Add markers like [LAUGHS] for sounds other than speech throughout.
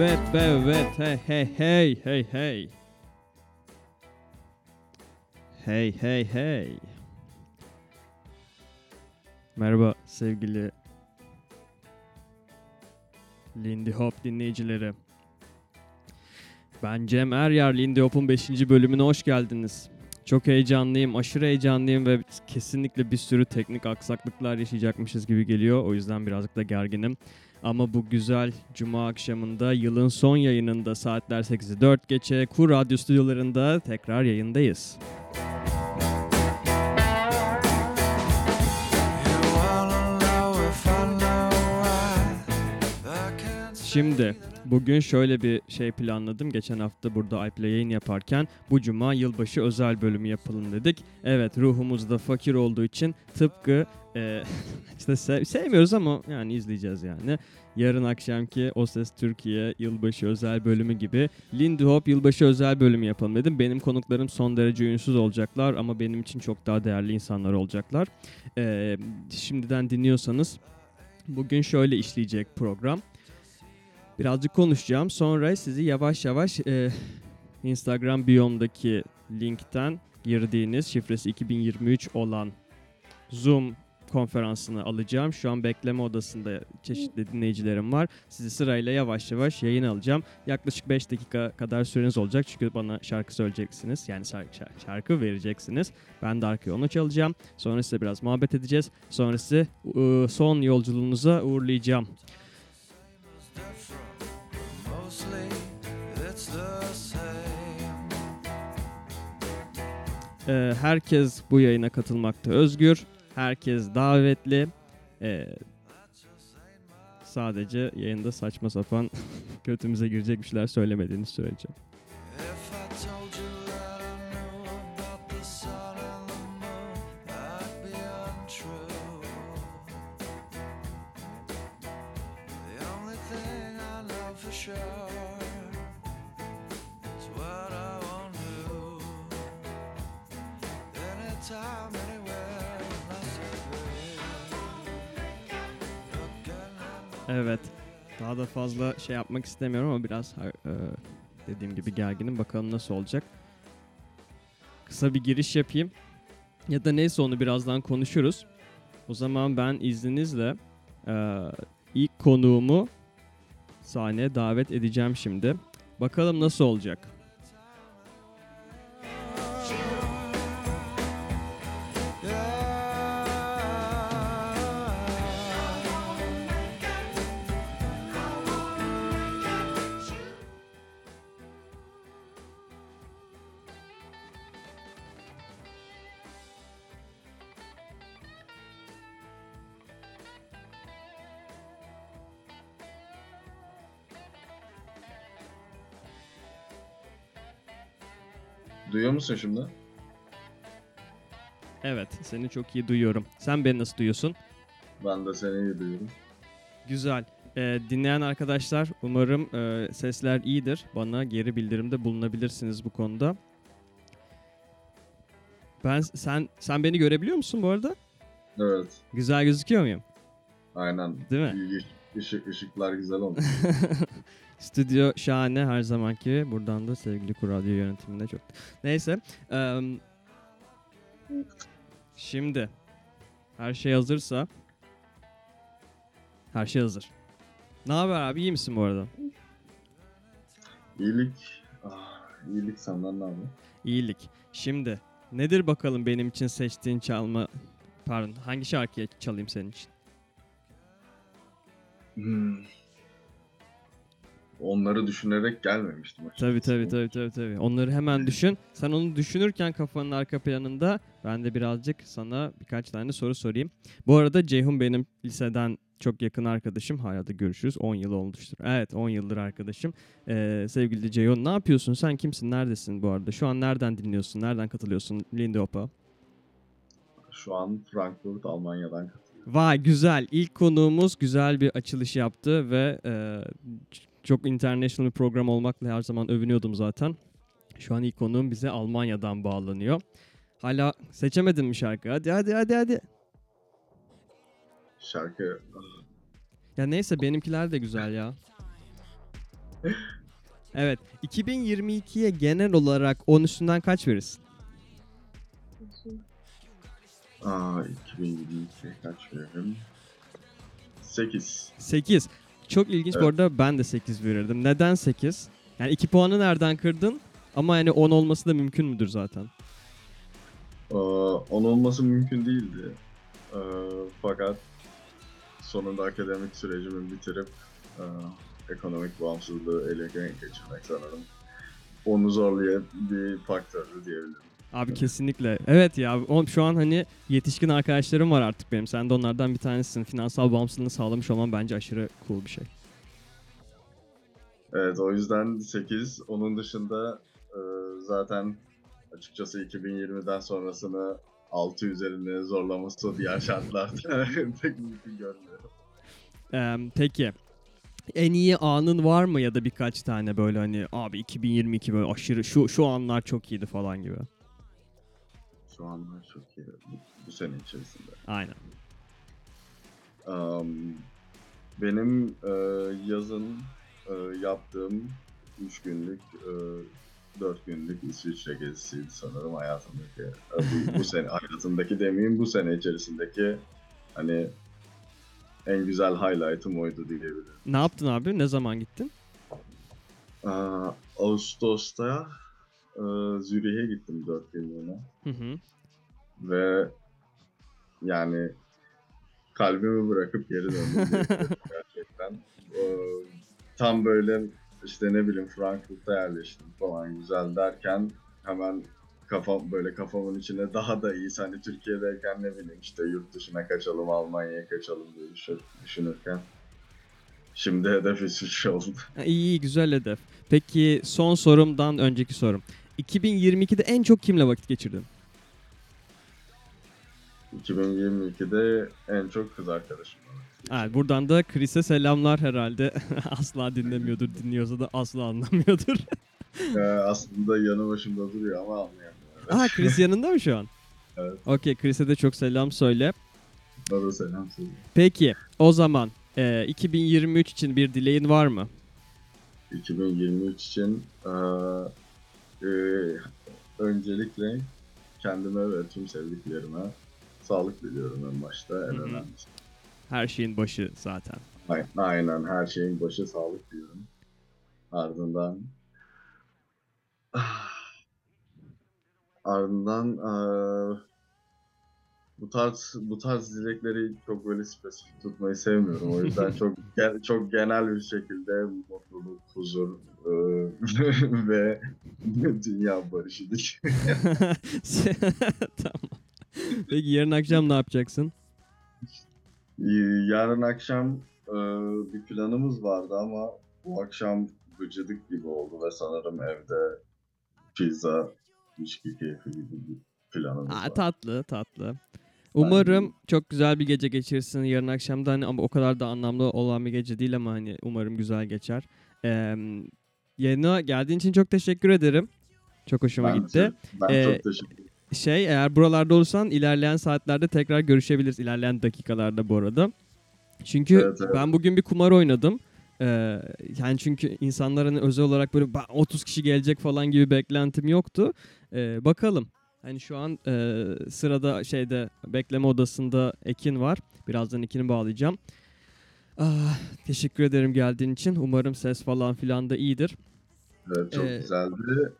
Evet, evet, hey, hey, hey, hey, hey. Hey, hey, hey. Merhaba sevgili Lindy Hop dinleyicileri. Ben Cem Eryar, Lindy Hop'un 5. bölümüne hoş geldiniz. Çok heyecanlıyım, aşırı heyecanlıyım ve kesinlikle bir sürü teknik aksaklıklar yaşayacakmışız gibi geliyor. O yüzden birazcık da gerginim. Ama bu güzel cuma akşamında yılın son yayınında saatler 8'i 4 geçe Kur Radyo stüdyolarında tekrar yayındayız. Şimdi bugün şöyle bir şey planladım. Geçen hafta burada iPlay yayın yaparken bu cuma yılbaşı özel bölümü yapalım dedik. Evet ruhumuzda fakir olduğu için tıpkı e, [LAUGHS] işte sev- sevmiyoruz ama yani izleyeceğiz yani. Yarın akşamki O Ses Türkiye yılbaşı özel bölümü gibi Lindy Hop yılbaşı özel bölümü yapalım dedim. Benim konuklarım son derece ünsüz olacaklar ama benim için çok daha değerli insanlar olacaklar. E, şimdiden dinliyorsanız bugün şöyle işleyecek program. Birazcık konuşacağım. Sonra sizi yavaş yavaş e, Instagram biyomdaki linkten girdiğiniz şifresi 2023 olan Zoom konferansını alacağım. Şu an bekleme odasında çeşitli dinleyicilerim var. Sizi sırayla yavaş yavaş yayın alacağım. Yaklaşık 5 dakika kadar süreniz olacak. Çünkü bana şarkı söyleyeceksiniz. Yani şarkı, şarkı vereceksiniz. Ben de arkaya onu çalacağım. Sonra size biraz muhabbet edeceğiz. Sonra sizi ıı, son yolculuğunuza uğurlayacağım. Ee, herkes bu yayına katılmakta özgür. Herkes davetli. Ee, sadece yayında saçma sapan [LAUGHS] götümüze girecek bir şeyler söylemediğiniz sürece. Fazla şey yapmak istemiyorum ama biraz e, dediğim gibi gerginim. Bakalım nasıl olacak. Kısa bir giriş yapayım. Ya da neyse onu birazdan konuşuruz. O zaman ben izninizle e, ilk konuğumu sahneye davet edeceğim şimdi. Bakalım nasıl olacak. Musun şimdi? Evet, seni çok iyi duyuyorum. Sen beni nasıl duyuyorsun? Ben de seni iyi duyuyorum. Güzel. Ee, dinleyen arkadaşlar umarım e, sesler iyidir. Bana geri bildirimde bulunabilirsiniz bu konuda. Ben sen sen beni görebiliyor musun bu arada? Evet. Güzel gözüküyor muyum? Aynen. Değil mi? İyi, ışık, ışıklar güzel olmuş. [LAUGHS] Stüdyo şahane her zamanki gibi. Buradan da sevgili Kuradyo yönetimine çok. Neyse. em, şimdi her şey hazırsa her şey hazır. Ne haber abi? İyi misin bu arada? İyilik. Ah, iyilik senden ne haber? İyilik. Şimdi nedir bakalım benim için seçtiğin çalma pardon hangi şarkıyı çalayım senin için? Hmm. Onları düşünerek gelmemiştim. Tabii açıkçası. tabii tabii tabii tabii. Onları hemen düşün. Sen onu düşünürken kafanın arka planında ben de birazcık sana birkaç tane soru sorayım. Bu arada Ceyhun benim liseden çok yakın arkadaşım. Hala da görüşürüz. 10 yıl olmuştur. Evet 10 yıldır arkadaşım. Ee, sevgili Ceyhun ne yapıyorsun? Sen kimsin? Neredesin bu arada? Şu an nereden dinliyorsun? Nereden katılıyorsun Lindy Hop'a? Şu an Frankfurt, Almanya'dan katılıyorum. Vay güzel. İlk konuğumuz güzel bir açılış yaptı ve e, çok international bir program olmakla her zaman övünüyordum zaten. Şu an ilk konuğum bize Almanya'dan bağlanıyor. Hala seçemedin mi şarkı? Hadi hadi hadi hadi. Şarkı ah, Ya neyse benimkiler de güzel ya. Evet. 2022'ye genel olarak 10 üstünden kaç verirsin? Aa 2022'ye kaç veririm? 8. 8. Çok ilginç bu Evet. arada ben de 8 verirdim. Neden 8? Yani 2 puanı nereden kırdın? Ama yani 10 olması da mümkün müdür zaten? Ee, 10 olması mümkün değildi. Ee, fakat sonunda akademik sürecimi bitirip e, ekonomik bağımsızlığı ele geçirmek sanırım. Onu zorlayan bir faktördü diyebilirim. Abi kesinlikle. Evet ya şu an hani yetişkin arkadaşlarım var artık benim. Sen de onlardan bir tanesisin. Finansal bağımsızlığını sağlamış olman bence aşırı cool bir şey. Evet o yüzden 8. Onun dışında e, zaten açıkçası 2020'den sonrasını 6 üzerinde zorlaması diğer şartlarda [LAUGHS] pek mümkün görmüyorum. Ee, peki en iyi anın var mı ya da birkaç tane böyle hani abi 2022 böyle aşırı şu şu anlar çok iyiydi falan gibi. Şu anlar çok iyi bu, bu sene içerisinde. Aynen. Um, benim e, yazın e, yaptığım 3 günlük, e, 4 günlük İsviçre gezisiydi sanırım hayatımdaki. e, bu, bu sene [LAUGHS] hayatımdaki demeyeyim bu sene içerisindeki hani en güzel highlight'ım oydu diyebilirim. Ne yaptın abi? Ne zaman gittin? Aa, Ağustos'ta e, Zürih'e gittim 4 günlüğüne Hı hı. ve yani kalbimi bırakıp geri döndüm [LAUGHS] gerçekten. Ee, tam böyle işte ne bileyim Frankfurt'ta yerleştim falan güzel derken hemen kafam böyle kafamın içine daha da iyi hani Türkiye'deyken ne bileyim işte yurt dışına kaçalım Almanya'ya kaçalım diye düşün- düşünürken şimdi hedef İsviçre oldu. İyi iyi güzel hedef. Peki son sorumdan önceki sorum. 2022'de en çok kimle vakit geçirdin? 2022'de en çok kız arkadaşım. Ha, buradan da Chris'e selamlar herhalde. [LAUGHS] asla dinlemiyordur. Dinliyorsa da asla anlamıyordur. [LAUGHS] Ee, aslında yanı başımda duruyor ama anlayamıyorum. Evet. Aa Chris yanında mı şu an? [LAUGHS] Evet. Okey Chris'e de çok selam söyle. Da selam söyle. Peki o zaman e, 2023 için bir dileğin var mı? 2023 için eee, eee, öncelikle kendime ve tüm sevdiklerime sağlık diliyorum en başta en Hı hı. önemlisi. Her şeyin başı zaten. Ay- Aynen her şeyin başı sağlık diyorum. Ardından Ah. ardından eee, bu tarz bu tarz dilekleri çok böyle spesifik tutmayı sevmiyorum. O yüzden çok [LAUGHS] gen- çok genel bir şekilde mutluluk, huzur eee, [LAUGHS] ve dünya barışı [LAUGHS] tamam. Peki yarın akşam ne yapacaksın? Yarın akşam eee, bir planımız vardı ama bu akşam gıcıdık gibi oldu ve sanırım evde pizza, içki keyfi gibi bir planımız Aa, var. tatlı tatlı. Umarım çok güzel bir gece geçirsin yarın akşamda hani ama o kadar da anlamlı olan bir gece değil ama hani umarım güzel geçer. Ee, yayına geldiğin için çok teşekkür ederim. Çok hoşuma Ben gitti. de- Ben Ee, çok teşekkür ederim. Şey eğer buralarda olursan ilerleyen saatlerde tekrar görüşebiliriz. İlerleyen dakikalarda bu arada. Çünkü Evet, evet. ben bugün bir kumar oynadım. Ee, yani çünkü insanların özel olarak böyle "Ba- 30 kişi gelecek falan gibi beklentim yoktu. Ee, bakalım. Hani şu an e, sırada şeyde bekleme odasında Ekin var. Birazdan Ekin'i bağlayacağım. Ah, teşekkür ederim geldiğin için. Umarım ses falan filan da iyidir. Evet, çok Ee, güzeldi.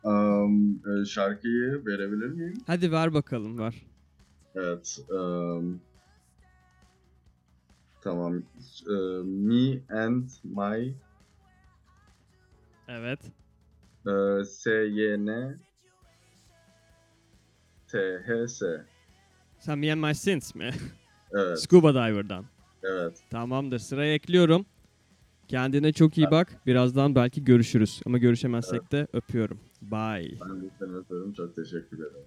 E, şarkıyı verebilir miyim? Hadi ver bakalım ver. Evet. am, tamam. E, me and my Evet. e, S-Y-N T-H-S. Sen Me and My Sins mi? [LAUGHS] Evet, Scuba Diver'dan. evet. Tamamdır. Sıraya ekliyorum. Kendine çok iyi bak. Birazdan belki görüşürüz. Ama görüşemezsek de öpüyorum. Bye. Ben de seni öpüyorum. Çok teşekkür ederim.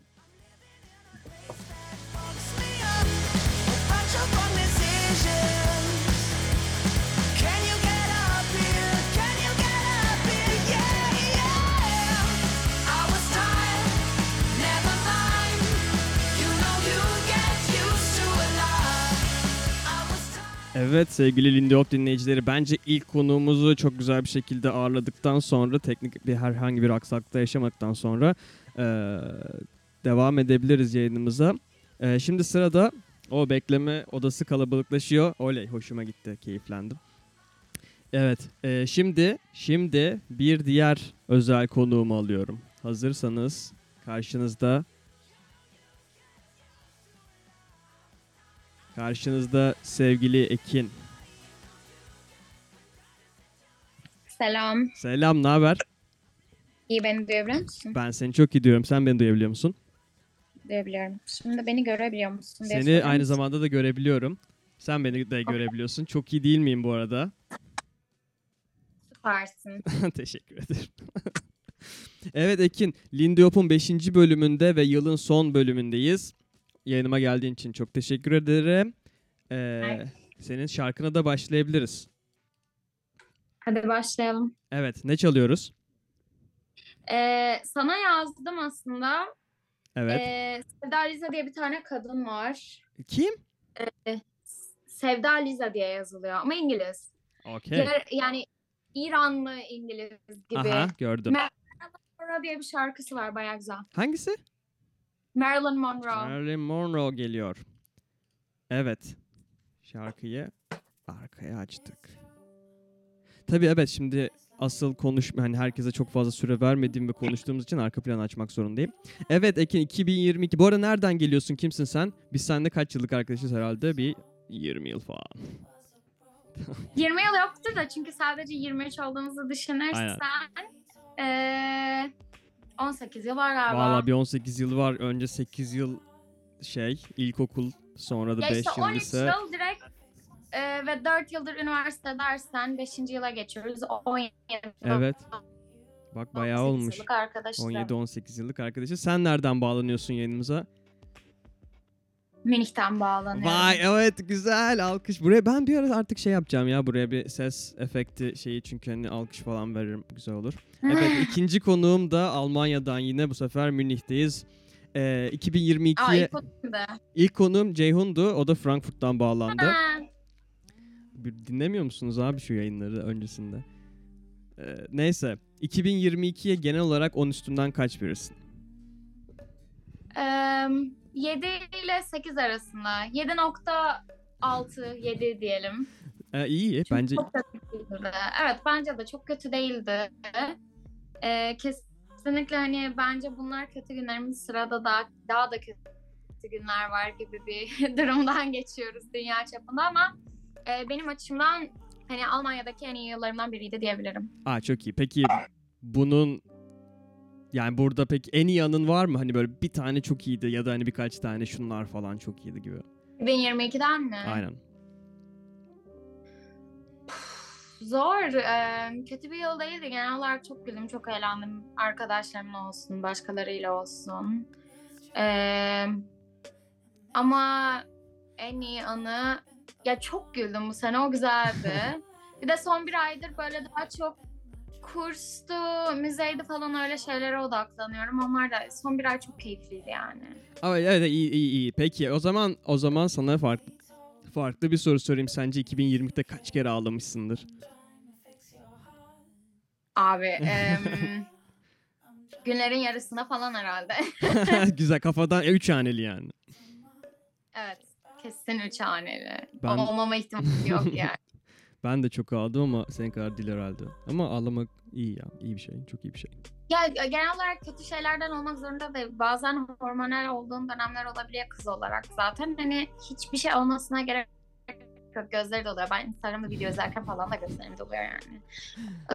Evet sevgili Lindeop dinleyicileri bence ilk konuğumuzu çok güzel bir şekilde ağırladıktan sonra teknik bir herhangi bir aksaklıkta yaşamadıktan sonra eee, devam edebiliriz yayınımıza. Eee, şimdi sırada o bekleme odası kalabalıklaşıyor. Oley hoşuma gitti keyiflendim. Evet eee, şimdi şimdi bir diğer özel konuğumu alıyorum. Hazırsanız karşınızda karşınızda sevgili Ekin. Selam. Selam, ne haber? İyi beni duyabiliyor musun? Ben seni çok iyi duyuyorum. Sen beni duyabiliyor musun? Duyabiliyorum. Şimdi beni görebiliyor musun? diye Seni sorar aynı zamanda da görebiliyorum. Sen beni de görebiliyorsun. Çok iyi değil miyim bu arada? Süpersin. [LAUGHS] Teşekkür ederim. [LAUGHS] evet Ekin, Lindeop'un 5. bölümünde ve yılın son bölümündeyiz. Yayınıma geldiğin için çok teşekkür ederim. Ee, senin şarkına da başlayabiliriz. Hadi başlayalım. Evet, ne çalıyoruz? Ee, sana yazdım aslında. Evet. Ee, Sevda Liza diye bir tane kadın var. Kim? Sevda Liza diye yazılıyor ama İngiliz. Yer- Yani İranlı İngiliz gibi. Aha, gördüm. Mer- Monroe diye bir şarkısı var bayağı güzel. Hangisi? Marilyn Monroe. Marilyn Monroe geliyor. Evet. Şarkıyı arkaya açtık. Tabii evet şimdi asıl konuşma hani herkese çok fazla süre vermediğim ve konuştuğumuz için arka planı açmak zorundayım. Evet Ekin 2022. Bu arada nereden geliyorsun? Kimsin sen? Biz seninle kaç yıllık arkadaşız herhalde? Bir 20 yıl falan. [LAUGHS] 20 yıl yoktur da çünkü sadece 23 olduğumuzu düşünürsen ee, 18 yıl var galiba. Valla bir 18 yıl var. Önce 8 yıl şey ilkokul sonra da Ya 5 işte yıl 13 lise. yıl direkt e, ve 4 yıldır üniversite dersen 5. yıla geçiyoruz. 17 Evet. Bak bayağı 18 olmuş. yıllık arkadaşlar. 17-18 yıllık arkadaşı. Sen nereden bağlanıyorsun yayınımıza? Münih'ten bağlanıyorum. Vay evet güzel alkış. Buraya ben bir ara artık şey yapacağım ya buraya bir ses efekti şeyi çünkü hani alkış falan veririm güzel olur. Evet ikinci konuğum da Almanya'dan yine bu sefer Münih'teyiz. Ee, 2022'ye Aa, ilk, konuğum Ceyhun'du. O da Frankfurt'tan bağlandı. Bir dinlemiyor musunuz abi şu yayınları öncesinde? Ee, neyse 2022'ye genel olarak 10 üstünden kaç verirsin? em, 7 ile 8 arasında. 7.6 7 diyelim. Ee, iyi Çünkü bence çok kötü değildi. Evet bence de çok kötü değildi. Ee, kesinlikle hani bence bunlar kötü günlerimiz sırada daha, daha da kötü günler var gibi bir [LAUGHS] durumdan geçiyoruz dünya çapında ama e, benim açımdan hani Almanya'daki en iyi yıllarımdan biriydi diyebilirim. Aa çok iyi. Peki bunun yani burada peki en iyi anın var mı? Hani böyle bir tane çok iyiydi ya da hani birkaç tane şunlar falan çok iyiydi gibi. 2022'den mi? Aynen. Zor. Ee, kötü bir yıl değildi. Genel olarak çok güldüm, çok eğlendim. Arkadaşlarımla olsun, başkalarıyla olsun. Ee, ama en iyi anı... Ya çok güldüm bu sene, o güzeldi. [LAUGHS] bir de son bir aydır böyle daha çok kurstu, müzeydi falan öyle şeylere odaklanıyorum. Onlar da son bir ay çok keyifliydi yani. Ama evet iyi iyi iyi. Peki o zaman o zaman sana farklı farklı bir soru sorayım. Sence 2020'de kaç kere ağlamışsındır? Abi, [LAUGHS] em, günlerin yarısında falan herhalde. [LAUGHS] Güzel kafadan 3 haneli yani. Evet. Kesin üç haneli. Ben- Olmama ihtimali yok yani. [LAUGHS] Ben de çok ağladım ama senin kadar değil herhalde. Ama ağlamak iyi ya. iyi bir şey. Çok iyi bir şey. ya genel olarak kötü şeylerden olmak zorunda değil. Bazen hormonal olduğun dönemler olabiliyor kız olarak zaten. Hani hiçbir şey olmasına gerek yok. Gözleri doluyor. Ben Instagram'da video izlerken falan da gözlerim doluyor yani.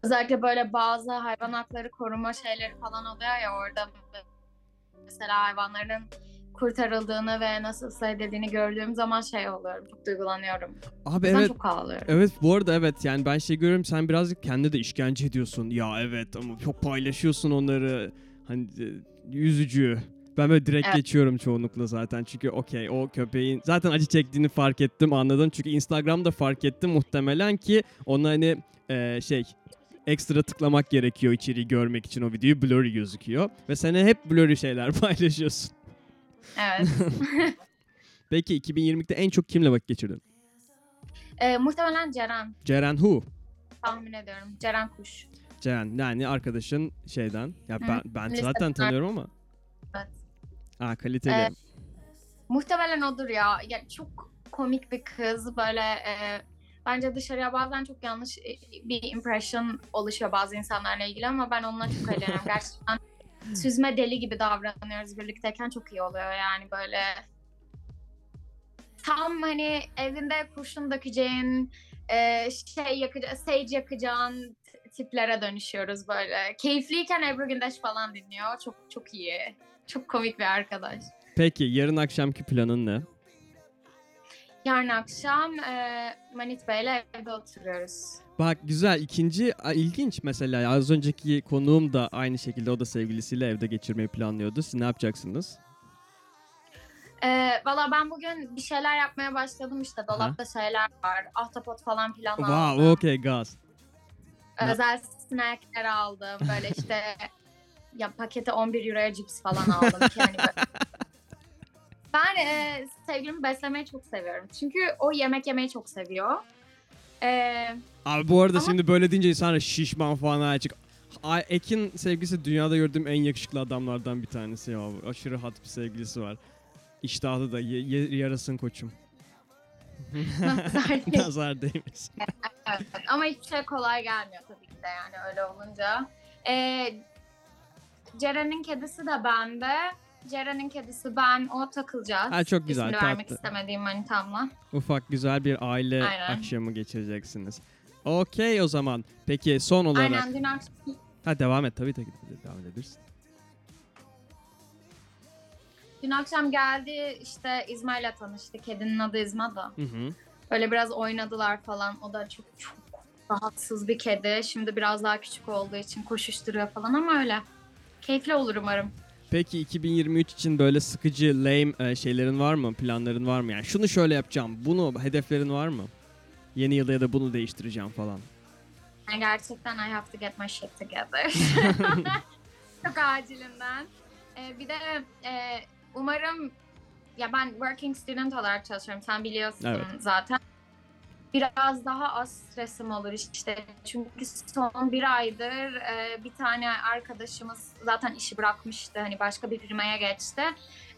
Özellikle böyle bazı hayvan hakları koruma şeyleri falan oluyor ya orada mesela hayvanların kurtarıldığını ve nasıl edildiğini gördüğüm zaman şey oluyorum. Çok duygulanıyorum. Abi yüzden evet çok ağlıyorum. Evet bu arada evet yani ben şey görüyorum sen birazcık kendi de işkence ediyorsun. Ya evet ama çok paylaşıyorsun onları. Hani e, yüzücü. Ben böyle direkt Evet. geçiyorum çoğunlukla zaten. Çünkü okey o köpeğin zaten acı çektiğini fark ettim anladım. Çünkü Instagram'da fark ettim muhtemelen ki ona hani e, şey ekstra tıklamak gerekiyor içeriği görmek için o videoyu blurry gözüküyor. Ve sen hep blurry şeyler [LAUGHS] paylaşıyorsun. Evet. [LAUGHS] [LAUGHS] Peki 2020'de en çok kimle vakit geçirdin? Ee, muhtemelen Ceren Ceren Hu. tahmin ediyorum. Ceren Kuş. Ceren yani arkadaşın şeyden. Ya ben ben Liseden. zaten tanıyorum ama. Evet. Aa kaliteli. Evet. Muhtemelen odur ya. ya çok komik bir kız. Böyle e, bence dışarıya bazen çok yanlış e, bir impression oluşuyor bazı insanlarla ilgili ama ben onunla çok eğleniyorum. [LAUGHS] Gerçekten süzme deli gibi davranıyoruz birlikteyken çok iyi oluyor yani böyle. Tam hani evinde kurşun dökeceğin, e, şey yakacağın, sage yakacağın tiplere dönüşüyoruz böyle. Keyifliyken Ebru Gündeş falan dinliyor. Çok çok iyi. Çok komik bir arkadaş. Peki yarın akşamki planın ne? Yarın akşam e, Manit Bey'le evde oturuyoruz. Bak güzel ikinci a, ilginç mesela az önceki konuğum da aynı şekilde o da sevgilisiyle evde geçirmeyi planlıyordu. Siz ne yapacaksınız? E, Valla ben bugün bir şeyler yapmaya başladım işte. Dolapta şeyler var. Ahtapot falan filan Wow, aldım. okay gaz. Özel snackler aldım. Böyle işte [LAUGHS] ya pakete 11 euroya cips falan aldım ki hani böyle. [LAUGHS] Ben e, sevgilimi beslemeyi çok seviyorum. Çünkü o yemek yemeyi çok seviyor. E, Abi bu arada Ama- şimdi böyle deyince insan şişman falan açık. Ekin sevgilisi dünyada gördüğüm en yakışıklı adamlardan bir tanesi ya. Aşırı hat bir sevgilisi var. İştahlı da ye, ye- yarasın koçum. nazar [LAUGHS] değil. Nazar değmesin. [LAUGHS] Evet, ama hiçbir şey kolay gelmiyor tabii ki de yani öyle olunca. Ee, Ceren'in kedisi de bende. Ceren'in kedisi ben, o takılacağız. Ha, çok güzel, İsmini vermek tatlı. istemediğim manitamla. Ufak güzel bir aile Aynen. akşamı geçireceksiniz. Okey o zaman. Peki son olarak. Aynen dün akşam Ha devam et tabii tabii devam edebilirsin. Dün akşam geldi işte İzmail'le tanıştı. Kedinin adı İzmada. Hı hı. Böyle biraz oynadılar falan. O da çok çok rahatsız bir kedi. Şimdi biraz daha küçük olduğu için koşuşturuyor falan ama öyle. Keyifli olur umarım. Peki 2023 için böyle sıkıcı, lame e, şeylerin var mı? Planların var mı? Yani şunu şöyle yapacağım. Bunu hedeflerin var mı? Yeni yılda ya da bunu değiştireceğim falan. Yani gerçekten I have to get my shit together. [LAUGHS] [LAUGHS] Çok acilinden. Ee, bir de e, umarım ya ben working student olarak çalışıyorum. Sen biliyorsun Evet. zaten. Biraz daha az stresim olur işte. Çünkü son bir aydır e, bir tane arkadaşımız zaten işi bırakmıştı. Hani başka bir firmaya geçti.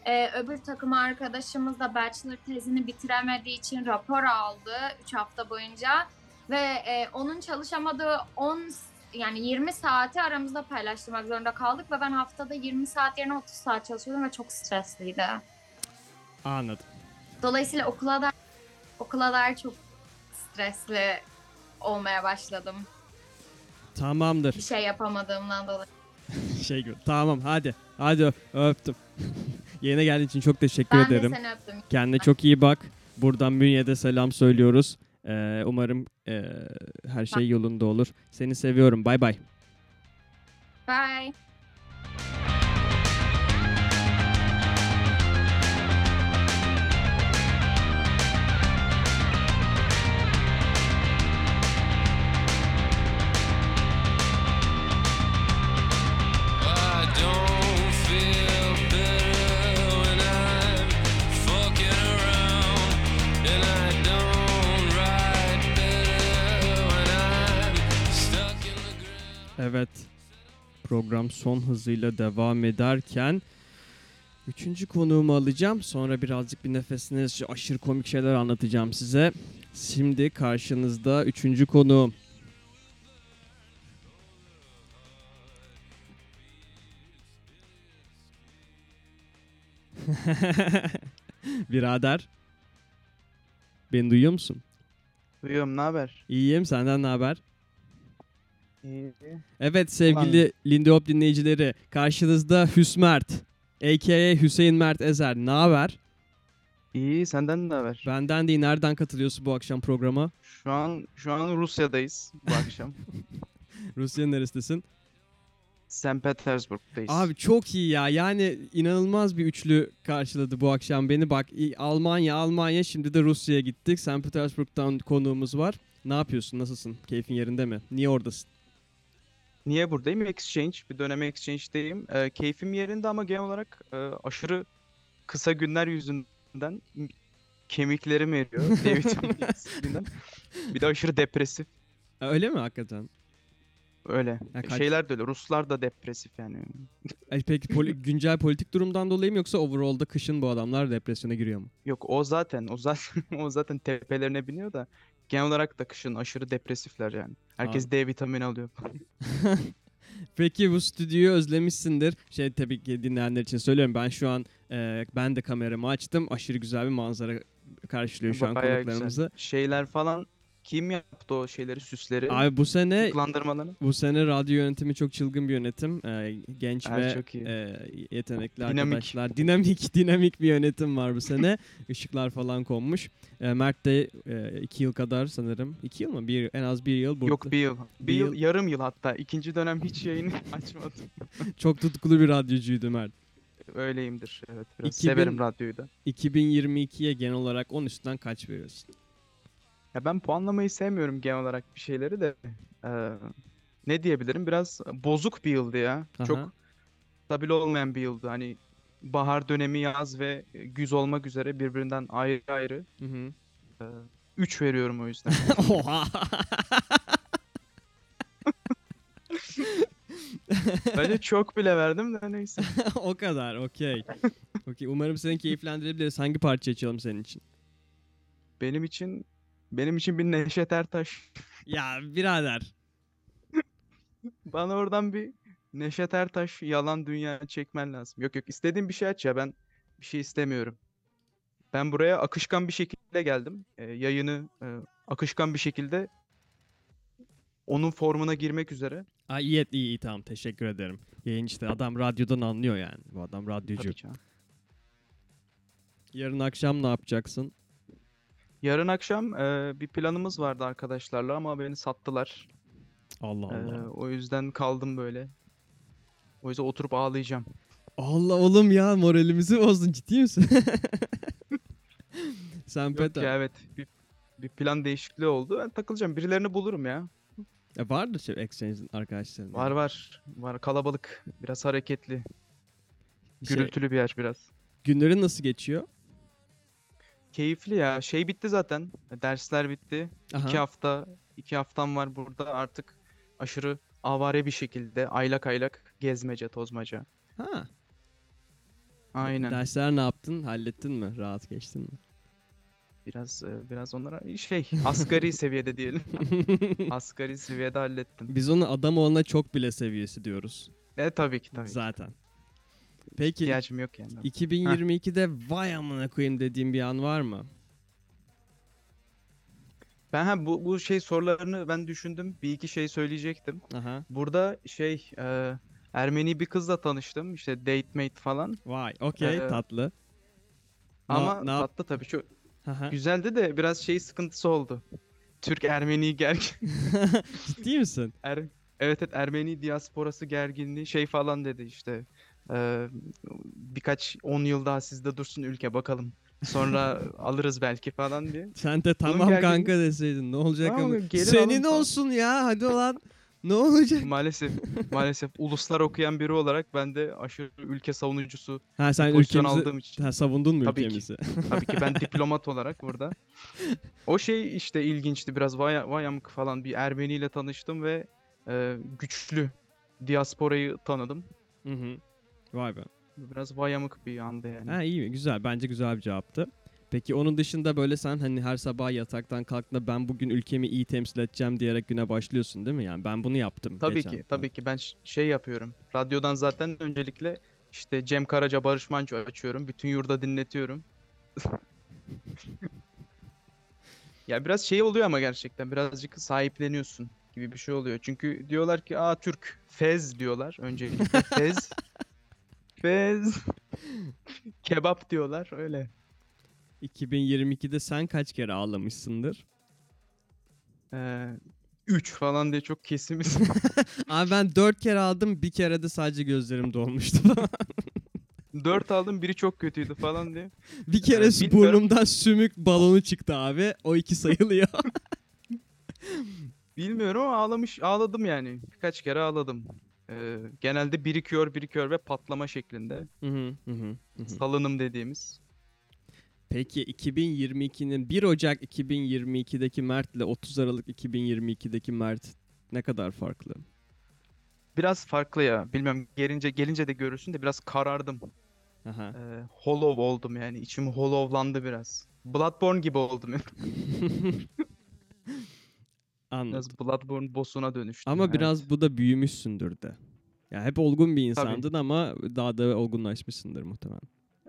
E, öbür takım arkadaşımız da bachelor tezini bitiremediği için rapor aldı 3 hafta boyunca ve e, onun çalışamadığı 10 yani 20 saati aramızda paylaştırmak zorunda kaldık ve ben haftada 20 saat yerine 30 saat çalışıyordum ve çok stresliydi. Anladım. Dolayısıyla okula da okula da çok stresli olmaya başladım. Tamamdır. Bir şey yapamadığımdan dolayı. [LAUGHS] şey gibi. Tamam hadi. Hadi öptüm. [LAUGHS] Yeni geldiğin için çok teşekkür Ben ederim. de seni öptüm. Kendine çok iyi bak. Buradan Münye'de selam söylüyoruz. Ee, umarım e, her şey yolunda olur. Seni seviyorum. Bay bay. Bye. Program son hızıyla devam ederken üçüncü konuğumu alacağım. Sonra birazcık bir nefesiniz aşırı komik şeyler anlatacağım size. Şimdi karşınızda üçüncü konuğum. [LAUGHS] Birader. Beni duyuyor musun? Duyuyorum ne haber? İyiyim. Senden ne haber? Evet sevgili Lindy Hop dinleyicileri karşınızda Hüsmert a.k.a. Hüseyin Mert Ezer. Ne haber? İyi senden ne haber? Benden değil. Nereden katılıyorsun bu akşam programa? Şu an şu an Rusya'dayız bu akşam. [LAUGHS] Rusya'nın neresindesin? St. Petersburg'dayız. Abi çok iyi ya. Yani inanılmaz bir üçlü karşıladı bu akşam beni. Bak Almanya, Almanya şimdi de Rusya'ya gittik. St. Petersburg'dan konuğumuz var. Ne yapıyorsun? Nasılsın? Keyfin yerinde mi? Niye oradasın? Niye buradayım? Exchange. Bir dönem Exchange'deyim. Ee, keyfim yerinde ama genel olarak e, aşırı kısa günler yüzünden kemiklerim eriyor. [LAUGHS] D vitamini eksikliğinden. Bir de aşırı depresif. Öyle mi hakikaten? Öyle. Ya kaç- Şeyler de öyle. Ruslar da depresif yani. Ay, peki poli- [LAUGHS] güncel politik durumdan dolayı mı yoksa overall'da kışın bu adamlar depresyona giriyor mu? Yok o zaten o zaten [LAUGHS] o zaten tepelerine biniyor da genel olarak da kışın aşırı depresifler yani. Herkes D vitamini alıyor. [LAUGHS] Peki bu stüdyoyu özlemişsindir. Şey tabii ki dinleyenler için söylüyorum. Ben şu an e, ben de kameramı açtım. Aşırı güzel bir manzara karşılıyor şu an Bayağı güzel. konuklarımızı. Şeyler falan kim yaptı o şeyleri süsleri? Abi bu sene bu sene radyo yönetimi çok çılgın bir yönetim. E, genç Ha, ve çok iyi. e, yetenekli Dinamik. arkadaşlar. Dinamik [LAUGHS] dinamik bir yönetim var bu sene. [LAUGHS] Işıklar falan konmuş. E, Mert de e, iki yıl kadar sanırım. iki yıl mı? Bir, en az bir yıl. burada. Yok bir yıl. Bir, Bir yıl, yıl- yarım yıl hatta. İkinci dönem hiç yayını [LAUGHS] açmadım. Çok tutkulu bir radyocuydu Mert. Öyleyimdir. Evet biraz 2000 severim radyoyu da. 2022'ye genel olarak 10 üstten kaç veriyorsun? Ya ben puanlamayı sevmiyorum genel olarak bir şeyleri de. Eee, ne diyebilirim? Biraz bozuk bir yıldı ya. Aha. Çok stabil olmayan bir yıldı. Hani bahar dönemi, yaz ve güz olmak üzere birbirinden ayrı ayrı. Hı hı. 3 veriyorum o yüzden. [LAUGHS] Oha. Bence çok bile verdim de neyse. [LAUGHS] o kadar. Okey. Okey. Umarım seni keyiflendirebiliriz. Hangi parça açalım senin için? Benim için benim için bir Neşet Ertaş. Ya birader. [LAUGHS] Bana oradan bir Neşet Ertaş yalan dünya çekmen lazım. Yok yok istediğin bir şey aç ya ben bir şey istemiyorum. Ben buraya akışkan bir şekilde geldim. Ee, yayını e, akışkan bir şekilde onun formuna girmek üzere. Aa, iyi, iyi iyi tamam teşekkür ederim. Yayın işte adam radyodan anlıyor yani. Bu adam radyocu. Yarın akşam ne yapacaksın? Yarın akşam e, bir planımız vardı arkadaşlarla ama beni sattılar. Allah Allah. o yüzden kaldım böyle. O yüzden oturup ağlayacağım. Allah oğlum ya moralimizi bozdun ciddi misin? [LAUGHS] Sen Yok Peta. ya evet bir, bir plan değişikliği oldu. Ben takılacağım. Birilerini bulurum ya. Ya vardır şey Exchange'in arkadaşların. Var var. Var kalabalık. Biraz hareketli. Şey, Gürültülü bir yer biraz. günlerin nasıl geçiyor? Keyifli ya. Şey bitti zaten. Dersler bitti. Aha. İki hafta, iki haftam var burada. Artık aşırı avare bir şekilde aylak aylak gezmece, tozmaca. Ha. Aynen. Dersler ne yaptın? Hallettin mi? Rahat geçtin mi? Biraz e, biraz onlara şey asgari [LAUGHS] seviyede diyelim. [LAUGHS] Asgari seviyede hallettim. Biz onu adam olana çok bile seviyesi diyoruz. E tabii ki tabii. Zaten. Peki İhtiyacım yok yani. 2022'de vay amına koyayım dediğim bir an var mı? Ben ha bu bu şey sorularını ben düşündüm. Bir iki şey söyleyecektim. Aha. Burada şey e, Ermeni bir kızla tanıştım. İşte date mate falan. Vay. Okey. Ee, tatlı. Ama ne yap- tatlı tabii çok Aha. güzeldi de biraz şey sıkıntısı oldu. Türk Ermeni gergin. [LAUGHS] Ciddi misin? Er, evet evet Ermeni diasporası gerginliği şey falan dedi işte. E, birkaç 10 yıl daha sizde dursun ülke bakalım. Sonra [LAUGHS] alırız belki falan diye. Sen de tamam kanka deseydin ne olacak Tamam, ama. Senin falan. olsun ya hadi olan. Ne olacak? Maalesef maalesef uluslar okuyan biri olarak ben de aşırı ülke savunucusu Ha sen pozisyon ülkemizi aldığım için. ha, savundun mu Tabii ki. ülkemizi? Tabii ki ben [LAUGHS] diplomat olarak burada. O şey işte ilginçti biraz vay, vay amık falan bir Ermeni ile tanıştım ve e, güçlü diasporayı tanıdım. Hı hı. Vay be. Biraz vay amık bir andı yani. Ha iyi güzel. Bence güzel bir cevaptı. Peki onun dışında böyle sen hani her sabah yataktan kalktığında ben bugün ülkemi iyi temsil edeceğim diyerek güne başlıyorsun değil mi? Yani ben bunu yaptım. Tabii geçen. ki, tabii ki ben şey yapıyorum. Radyodan zaten öncelikle işte Cem Karaca, Barış Manço açıyorum. Bütün yurda dinletiyorum. [LAUGHS] Ya biraz şey oluyor ama gerçekten birazcık sahipleniyorsun gibi bir şey oluyor. Çünkü diyorlar ki aa Türk fez diyorlar öncelikle [LAUGHS] fez. Fez. [LAUGHS] Kebap diyorlar öyle. 2022'de sen kaç kere ağlamışsındır? Ee, 3 falan diye çok kesimiz. [LAUGHS] Abi ben 4 kere aldım bir kere de sadece gözlerim dolmuştu. 4 [LAUGHS] aldım biri çok kötüydü falan diye. bir kere bilmiyorum. burnumdan sümük balonu çıktı abi. O iki sayılıyor. Bilmiyorum ama ağlamış ağladım yani. Birkaç kere ağladım. Ee, genelde birikiyor birikiyor ve patlama şeklinde. Hı hı, hı hı. Salınım dediğimiz. Peki 2022'nin 1 Ocak 2022'deki Mert ile 30 Aralık 2022'deki Mert ne kadar farklı? Biraz farklı ya. Bilmem gelince gelince de görürsün de biraz karardım. Aha. Ee, hollow oldum yani. İçim hollowlandı biraz. Bloodborne gibi oldum. [LAUGHS] [LAUGHS] Anladım. Biraz Bloodborne boss'una dönüştüm. Ama evet. biraz bu da büyümüşsündür de. Ya hep olgun bir insandın ama daha da olgunlaşmışsındır muhtemelen.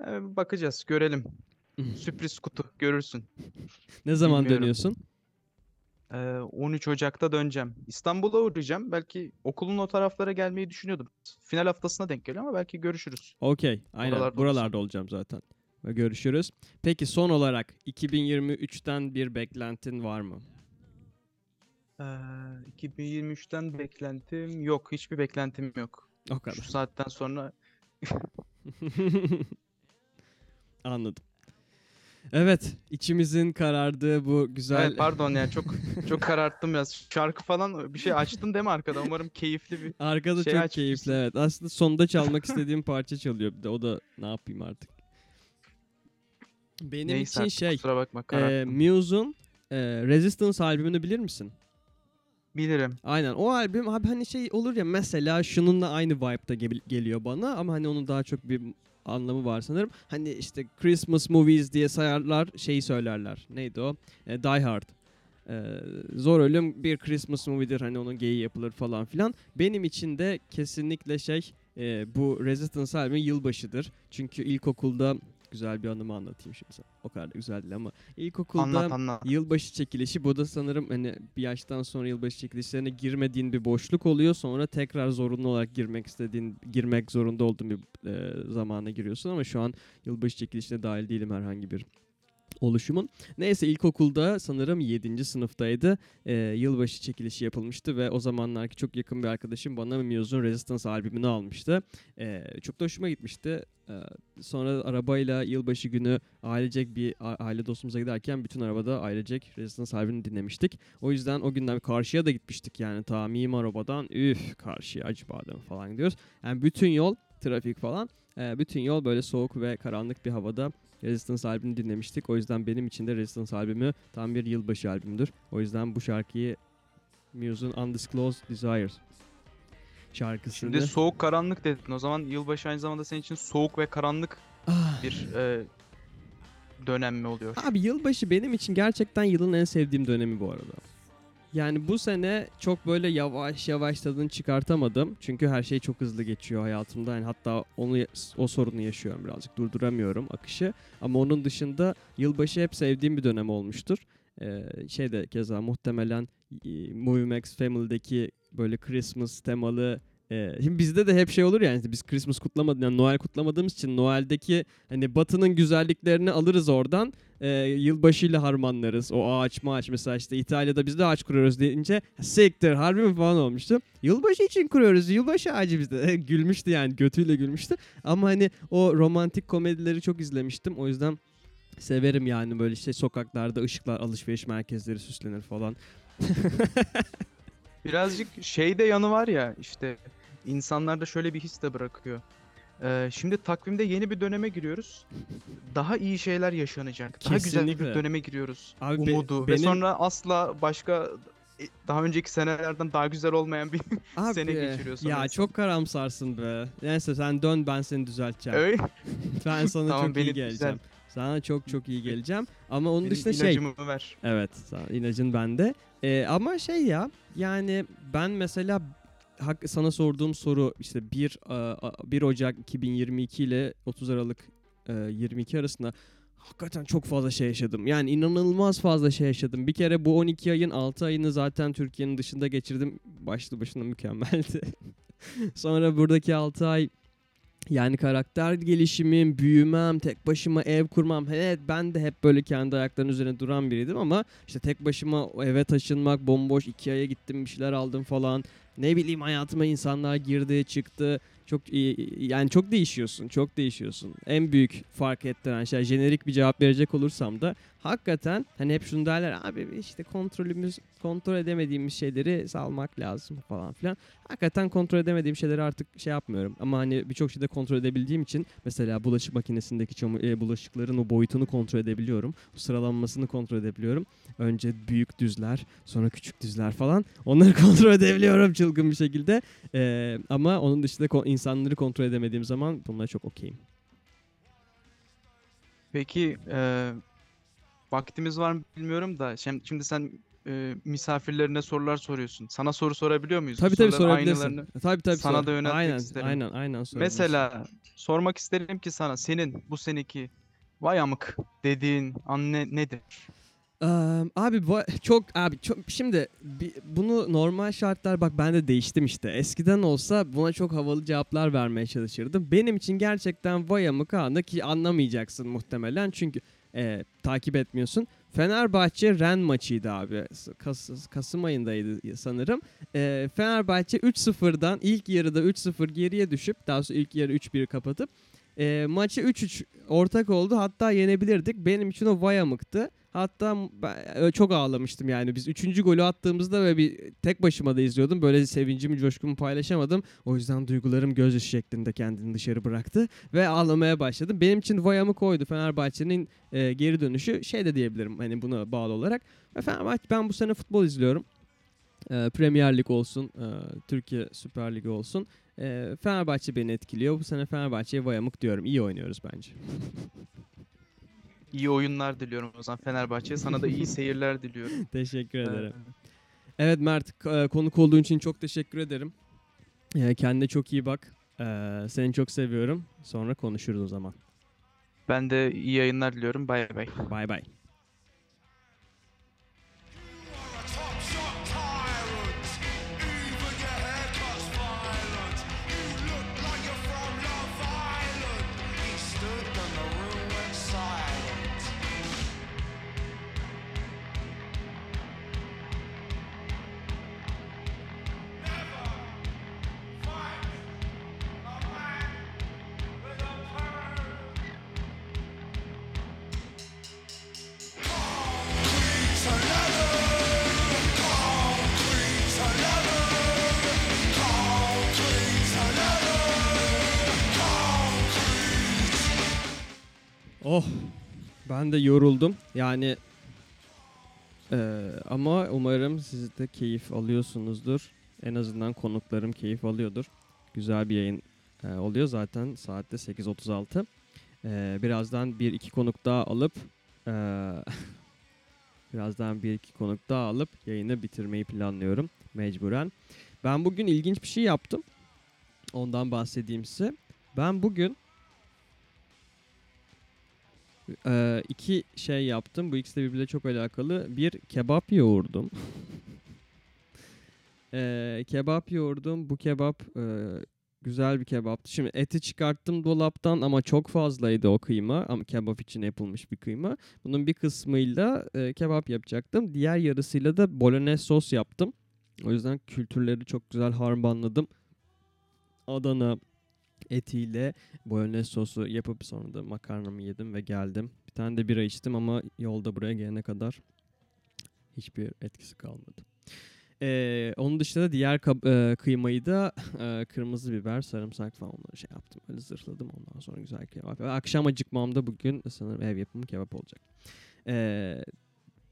Ee, bakacağız, görelim. [LAUGHS] Sürpriz kutu, görürsün. Ne zaman Bilmiyorum. dönüyorsun? Ee, 13 Ocak'ta döneceğim. İstanbul'a uğrayacağım. Belki okulun o taraflara gelmeyi düşünüyordum. Final haftasına denk geliyor ama belki görüşürüz. Okey. Aynen. Oralarda Buralarda, olacağım zaten. Ve görüşürüz. Peki son olarak 2023'ten bir beklentin var mı? Ee, 2023'ten beklentim yok. Hiçbir beklentim yok. O Şu kadar. saatten sonra [LAUGHS] Anladım. Evet, içimizin karardığı bu güzel Evet, pardon yani çok çok [LAUGHS] kararttım biraz. Şarkı falan bir şey açtın değil mi arkada? Umarım keyifli bir Arkada şey çok açmışsın. keyifli evet. Aslında sonda çalmak istediğim parça çalıyor bir de. O da ne yapayım artık. Benim neyse için artık, şey, kusura bakma e. Muse'un e, Resistance albümünü bilir misin? Bilirim. Aynen o albüm abi hani şey olur ya mesela şununla aynı vibe'da gel- geliyor bana ama hani onun daha çok bir anlamı var sanırım. Hani işte Christmas movies diye sayarlar şeyi söylerler. Neydi o? E, Die Hard. E, Zor Ölüm bir Christmas movie'dir hani onun geyiği yapılır falan filan. Benim için de kesinlikle şey e, bu Resistance albümü yılbaşıdır. Çünkü ilkokulda güzel bir anımı anlatayım şimdi sana. O kadar da güzel değil ama ilkokulda Anlat anlat. Yılbaşı çekilişi bu da sanırım hani bir yaştan sonra yılbaşı çekilişlerine girmediğin bir boşluk oluyor. Sonra tekrar zorunlu olarak girmek istediğin, girmek zorunda olduğun bir e, zamana giriyorsun ama şu an yılbaşı çekilişine dahil değilim herhangi bir oluşumun. Neyse ilkokulda sanırım 7. sınıftaydı. E, yılbaşı çekilişi yapılmıştı ve o zamanlarki çok yakın bir arkadaşım bana Muse'un Resistance albümünü almıştı. E, çok da hoşuma gitmişti. E, sonra arabayla yılbaşı günü ailecek bir aile dostumuza giderken bütün arabada ailecek Resistance albümünü dinlemiştik. O yüzden o günden karşıya da gitmiştik yani ta Mimarobadan üf karşıya Acıbadem falan gidiyoruz. Yani bütün yol trafik falan e, bütün yol böyle soğuk ve karanlık bir havada Resistance albümünü dinlemiştik. O yüzden benim için de Resistance albümü tam bir yılbaşı albümüdür. O yüzden bu şarkıyı Muse'un Undisclosed Desires şarkısını... Şimdi soğuk karanlık dedin. O zaman yılbaşı aynı zamanda senin için soğuk ve karanlık Ah, bir e, dönem mi oluyor? Abi yılbaşı benim için gerçekten yılın en sevdiğim dönemi bu arada. Yani bu sene çok böyle yavaş yavaş tadını çıkartamadım. Çünkü her şey çok hızlı geçiyor hayatımda. Yani hatta onu o sorunu yaşıyorum birazcık. Durduramıyorum akışı. Ama onun dışında yılbaşı hep sevdiğim bir dönem olmuştur. Ee, şey de keza muhtemelen e, Movie Max Family'deki böyle Christmas temalı e, şimdi bizde de hep şey olur yani biz Christmas kutlamadık yani Noel kutlamadığımız için Noel'deki hani Batı'nın güzelliklerini alırız oradan e, yılbaşıyla harmanlarız. O ağaç maaç mesela işte İtalya'da biz de ağaç kuruyoruz deyince siktir harbi mi falan olmuştu. Yılbaşı için kuruyoruz yılbaşı ağacı bizde. [LAUGHS] Gülmüştü yani götüyle gülmüştü. Ama hani o romantik komedileri çok izlemiştim. O yüzden severim yani böyle işte sokaklarda ışıklar alışveriş merkezleri süslenir falan. [LAUGHS] Birazcık şey de yanı var ya işte insanlarda şöyle bir his de bırakıyor. Ee, şimdi takvimde yeni bir döneme giriyoruz. Daha iyi şeyler yaşanacak. Daha güzel Kesinlikle. bir döneme giriyoruz. Abi be- Umudu ve benim- sonra asla başka e, daha önceki senelerden daha güzel olmayan bir [LAUGHS] Abi, Sene geçiriyor sonra Ya insan. çok karamsarsın be. Neyse sen dön ben seni düzelteceğim. öyle [LAUGHS] Ben sana Tamam, çok iyi geleceğim. Sana çok çok iyi geleceğim. Ama onun benim dışında şey ver. Evet, ilacın bende. Ee, ama şey ya, yani ben mesela hak, sana sorduğum soru işte 1 1 Ocak 2022 ile 30 Aralık e, 22 arasında hakikaten çok fazla şey yaşadım. Yani inanılmaz fazla şey yaşadım. Bir kere bu 12 ayın 6 ayını zaten Türkiye'nin dışında geçirdim. Başlı başına mükemmeldi. [LAUGHS] Sonra buradaki 6 ay yani karakter gelişimim, büyümem, tek başıma ev kurmam. Evet ben de hep böyle kendi ayaklarının üzerine duran biriydim ama işte tek başıma eve taşınmak, bomboş iki aya gittim bir şeyler aldım falan. Ne bileyim hayatıma insanlar girdi çıktı. Çok yani çok değişiyorsun. Çok değişiyorsun. En büyük fark ettiren şey jenerik bir cevap verecek olursam da hakikaten hani hep şunu derler abi işte kontrolümüz kontrol edemediğimiz şeyleri salmak lazım falan filan. Hakikaten kontrol edemediğim şeyleri artık şey yapmıyorum. Ama hani birçok şeyde kontrol edebildiğim için mesela bulaşık makinesindeki çamur, e, bulaşıkların o boyutunu kontrol edebiliyorum. Sıralanmasını kontrol edebiliyorum. Önce büyük düzler, sonra küçük düzler falan. Onları [LAUGHS] kontrol edebiliyorum çılgın bir şekilde. Ee, ama onun dışında insanları kontrol edemediğim zaman bunlara çok okeyim. Peki e, vaktimiz var mı bilmiyorum da şimdi, şimdi sen e, misafirlerine sorular soruyorsun. Sana soru sorabiliyor muyuz? Tabii tabii sorabilirsin. Tabii tabii. sana sor. da yöneltmek aynen, isterim. Aynen aynen. Mesela sormak isterim ki sana senin bu seneki vay amık dediğin an ne, nedir? Abi bu- çok abi çok şimdi bunu normal şartlar bak ben de değiştim işte. Eskiden olsa buna çok havalı cevaplar vermeye çalışırdım. Benim için gerçekten vay amık anı ki anlamayacaksın muhtemelen çünkü eee, takip etmiyorsun. Fenerbahçe Ren maçıydı abi. Kas- Kasım ayındaydı sanırım. Eee, Fenerbahçe 3-0'dan ilk yarıda 3-0 geriye düşüp daha sonra ilk yarı 3-1 kapatıp eee maçı 3-3 ortak oldu. Hatta yenebilirdik. Benim için o vay amıktı. Hatta e, çok ağlamıştım yani. Biz üçüncü golü attığımızda ve bir tek başıma da izliyordum. Böyle sevincimi, coşkumu paylaşamadım. O yüzden duygularım gözyaşı şeklinde kendini dışarı bıraktı ve ağlamaya başladım. Benim için vayamı koydu Fenerbahçe'nin e, geri dönüşü. Şey de diyebilirim hani buna bağlı olarak. Fenerbahçe ben bu sene futbol izliyorum. E, Premier Lig olsun, Türkiye Süper Ligi olsun. Fenerbahçe beni etkiliyor. Bu sene Fenerbahçe'ye vayamık diyorum. İyi oynuyoruz bence. [LAUGHS] İyi oyunlar diliyorum o zaman Fenerbahçe'ye. Sana da iyi [LAUGHS] seyirler diliyorum. Teşekkür ederim. Evet Mert, e, konuk olduğun için çok teşekkür ederim. E, Kendine çok iyi bak. E, Seni çok seviyorum. Sonra konuşuruz o zaman. ben de iyi yayınlar diliyorum. Bay bay. Bay bay. Ben de yoruldum. Yani e, ama umarım siz de keyif alıyorsunuzdur. En azından konuklarım keyif alıyordur. Güzel bir yayın e, oluyor zaten saatte 8.36. E, birazdan bir iki konuk daha alıp e, [LAUGHS] birazdan bir iki konuk daha alıp yayını bitirmeyi planlıyorum mecburen. Ben bugün ilginç bir şey yaptım. Ondan bahsedeyim size. Ben bugün ee, iki şey yaptım. Bu ikisi de birbiriyle çok alakalı. Bir kebap yoğurdum. [LAUGHS] Ee, kebap yoğurdum. Bu kebap e, güzel bir kebaptı. Şimdi eti çıkarttım dolaptan ama çok fazlaydı o kıyma. Ama kebap için yapılmış bir kıyma. Bunun bir kısmıyla e, kebap yapacaktım. Diğer yarısıyla da bolognese sos yaptım. O yüzden kültürleri çok güzel harmanladım. Adana etiyle bolognese sosu yapıp sonra da makarnamı yedim ve geldim. Bir tane de bira içtim ama yolda buraya gelene kadar hiçbir etkisi kalmadı. Ee, onun dışında da diğer e, kıymayı da e, kırmızı biber, sarımsak falan onları şey yaptım. Öyle zırhladım ondan sonra güzel kebap. Akşam acıkmamda bugün sanırım ev yapımı kebap olacak. Ee,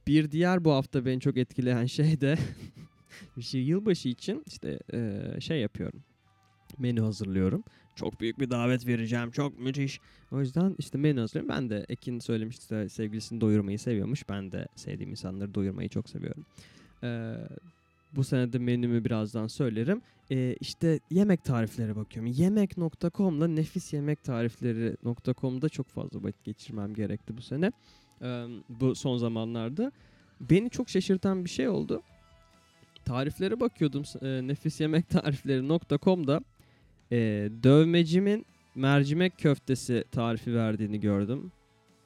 bir diğer bu hafta beni çok etkileyen [LAUGHS] şey de [LAUGHS] bir şey yılbaşı için işte e, şey yapıyorum. Menü hazırlıyorum çok büyük bir davet vereceğim. Çok müthiş. O yüzden işte menü hazırlıyorum. Ben de Ekin söylemişti sevgilisini doyurmayı seviyormuş. Ben de sevdiğim insanları doyurmayı çok seviyorum. Ee, bu sene de menümü birazdan söylerim. Ee, işte yemek tarifleri bakıyorum. Yemek.com'la nefis yemek tarifleri.com'da çok fazla vakit geçirmem gerekti bu sene. Ee, bu son zamanlarda. Beni çok şaşırtan bir şey oldu. Tariflere bakıyordum e, nefis yemek [LAUGHS] tarifleri.com'da e, dövmecimin mercimek köftesi tarifi verdiğini gördüm.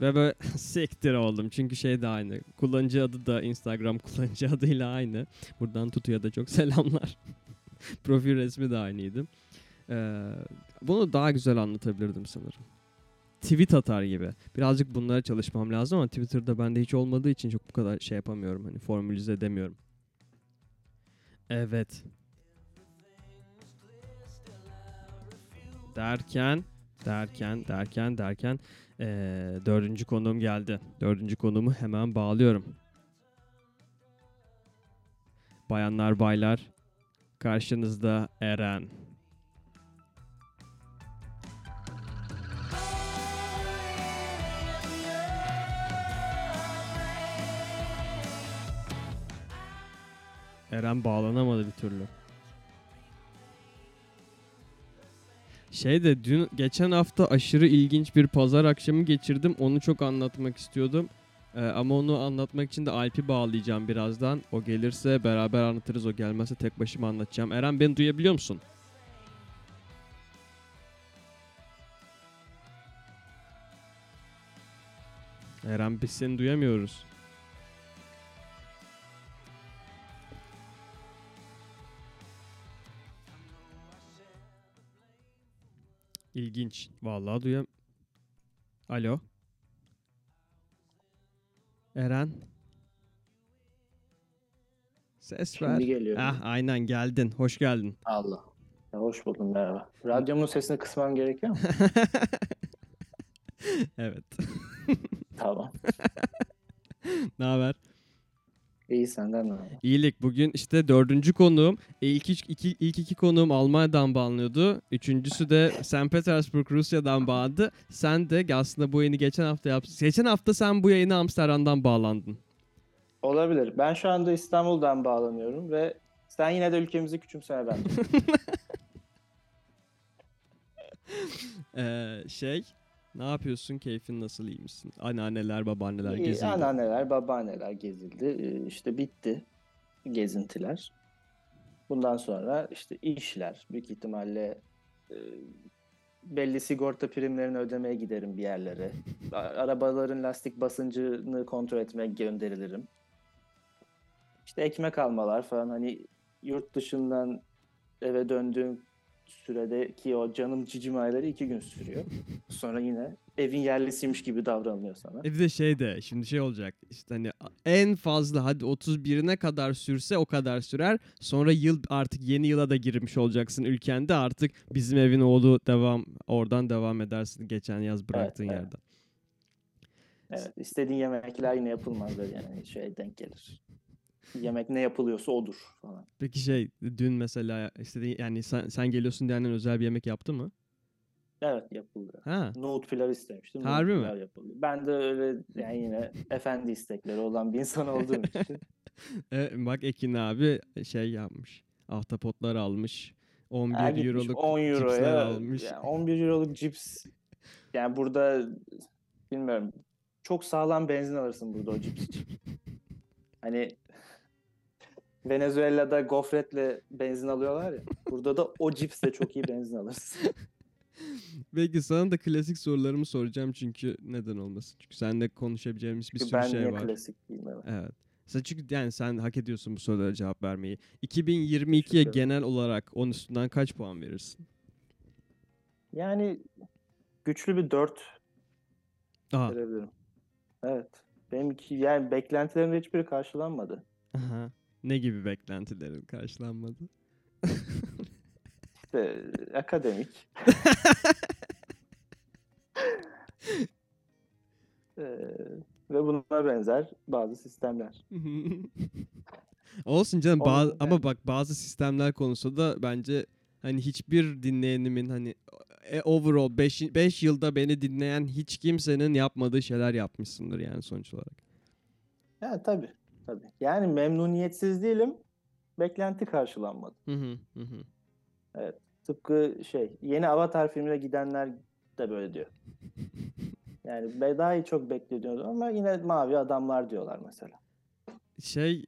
Ve böyle [LAUGHS] siktir oldum. Çünkü şey de aynı. Kullanıcı adı da Instagram [LAUGHS] kullanıcı adıyla aynı. Buradan Tutu'ya da çok [LAUGHS] selamlar. Profil resmi de aynıydı. Ee, bunu daha güzel anlatabilirdim sanırım. Tweet atar gibi. Birazcık bunlara çalışmam lazım ama Twitter'da bende hiç olmadığı için çok bu kadar şey yapamıyorum. Hani formülize edemiyorum. Evet. Derken, derken, derken, derken ee, dördüncü konuğum geldi. Dördüncü konuğumu hemen bağlıyorum. Bayanlar baylar karşınızda Eren. Eren bağlanamadı bir türlü. Şey de dün geçen hafta aşırı ilginç bir pazar akşamı geçirdim. Onu çok anlatmak istiyordum. Ee, ama onu anlatmak için de Alp'i bağlayacağım birazdan. O gelirse beraber anlatırız. O gelmezse tek başıma anlatacağım. Eren beni duyabiliyor musun? Eren biz seni duyamıyoruz. İlginç. Vallahi duyam. Alo. Eren. Ses ver. Şimdi geliyor. Ah aynen geldin. Hoş geldin. Allah. Ya hoş buldum merhaba. Radyomun sesini kısmam gerekiyor mu? [LAUGHS] evet. tamam. [LAUGHS] ne haber? İyi senden ne? İyilik. Bugün işte dördüncü konuğum. E, ilk, üç- iki, ilk iki konuğum Almanya'dan bağlanıyordu. Üçüncüsü de St. Petersburg Rusya'dan bağlandı. Sen de aslında bu yayını geçen hafta yaptın. Geçen hafta sen bu yayına Amsterdam'dan bağlandın. Olabilir. Ben şu anda İstanbul'dan bağlanıyorum ve sen yine de ülkemizi küçümseme bence. [LAUGHS] Ee, şey ne yapıyorsun? Keyfin nasıl? iyi misin? Anneanneler, babaanneler İyi, gezildi. Anneanneler, babaanneler gezildi. Ee, İşte bitti gezintiler. Bundan sonra işte işler. Büyük ihtimalle e, belli sigorta primlerini ödemeye giderim bir yerlere. [LAUGHS] A- Arabaların lastik basıncını kontrol etmeye gönderilirim. İşte ekmek almalar falan hani yurt dışından eve döndüğüm süredeki o canım cicim ayları iki gün sürüyor. [LAUGHS] Sonra yine evin yerlisiymiş gibi davranılıyor sana. E bir de şey de şimdi şey olacak işte hani en fazla hadi 31'ine kadar sürse o kadar sürer. Sonra yıl artık yeni yıla da girmiş olacaksın ülkende artık bizim evin oğlu devam oradan devam edersin geçen yaz bıraktığın evet. yerden. Evet, istediğin yemekler yine yapılmaz böyle yani şey denk gelir. Yemek ne yapılıyorsa odur falan. Peki şey dün mesela istediğin yani sen, sen geliyorsun diye annen özel bir yemek yaptı mı? Evet yapıldı. Ha. Nohut pilav istemiştim. nohut Harbi mi? pilav yapıldı. Ben de öyle yani yine efendi istekleri olan bir insan olduğum [LAUGHS] için. E, bak Ekin abi şey yapmış. Ahtapotlar almış. 11 Ha, gitmiş euroluk 10 cipsler euroya almış. yani 11 euroluk cips. Yani burada bilmiyorum çok sağlam benzin alırsın burada o cips için. [LAUGHS] Hani Venezuela'da gofretle benzin alıyorlar ya. Burada da o cipsle çok iyi benzin alırsın. [LAUGHS] Peki sana da klasik sorularımı soracağım çünkü neden olmasın? Çünkü seninle konuşabileceğimiz bir Çünkü sürü ben şey niye var. klasik değilim evet. Evet. Sen çünkü yani sen hak ediyorsun bu sorulara cevap vermeyi. 2022'ye Teşekkür ederim. genel olarak 10 üstünden kaç puan verirsin? Yani güçlü bir 4 Aa, verebilirim. Evet. Benim iki, yani beklentilerimin hiçbiri karşılanmadı. aha. Ne gibi beklentilerin karşılanmadı? İşte akademik. Ee, [LAUGHS] ve buna benzer bazı sistemler. Olsun canım Onun bazı, ama bak bazı sistemler konusunda bence hani hiçbir dinleyenimin hani e, overall 5 5 yılda beni dinleyen hiç kimsenin yapmadığı şeyler yapmışsındır yani sonuç olarak. Ya tabii. Tabii. Yani memnuniyetsiz değilim. Beklenti karşılanmadı. Hı hı hı hı. Tıpkı şey yeni Avatar filmine gidenler de böyle diyor. [LAUGHS] Yani be- daha iyi çok bekliyordum ama yine mavi adamlar diyorlar mesela. Şey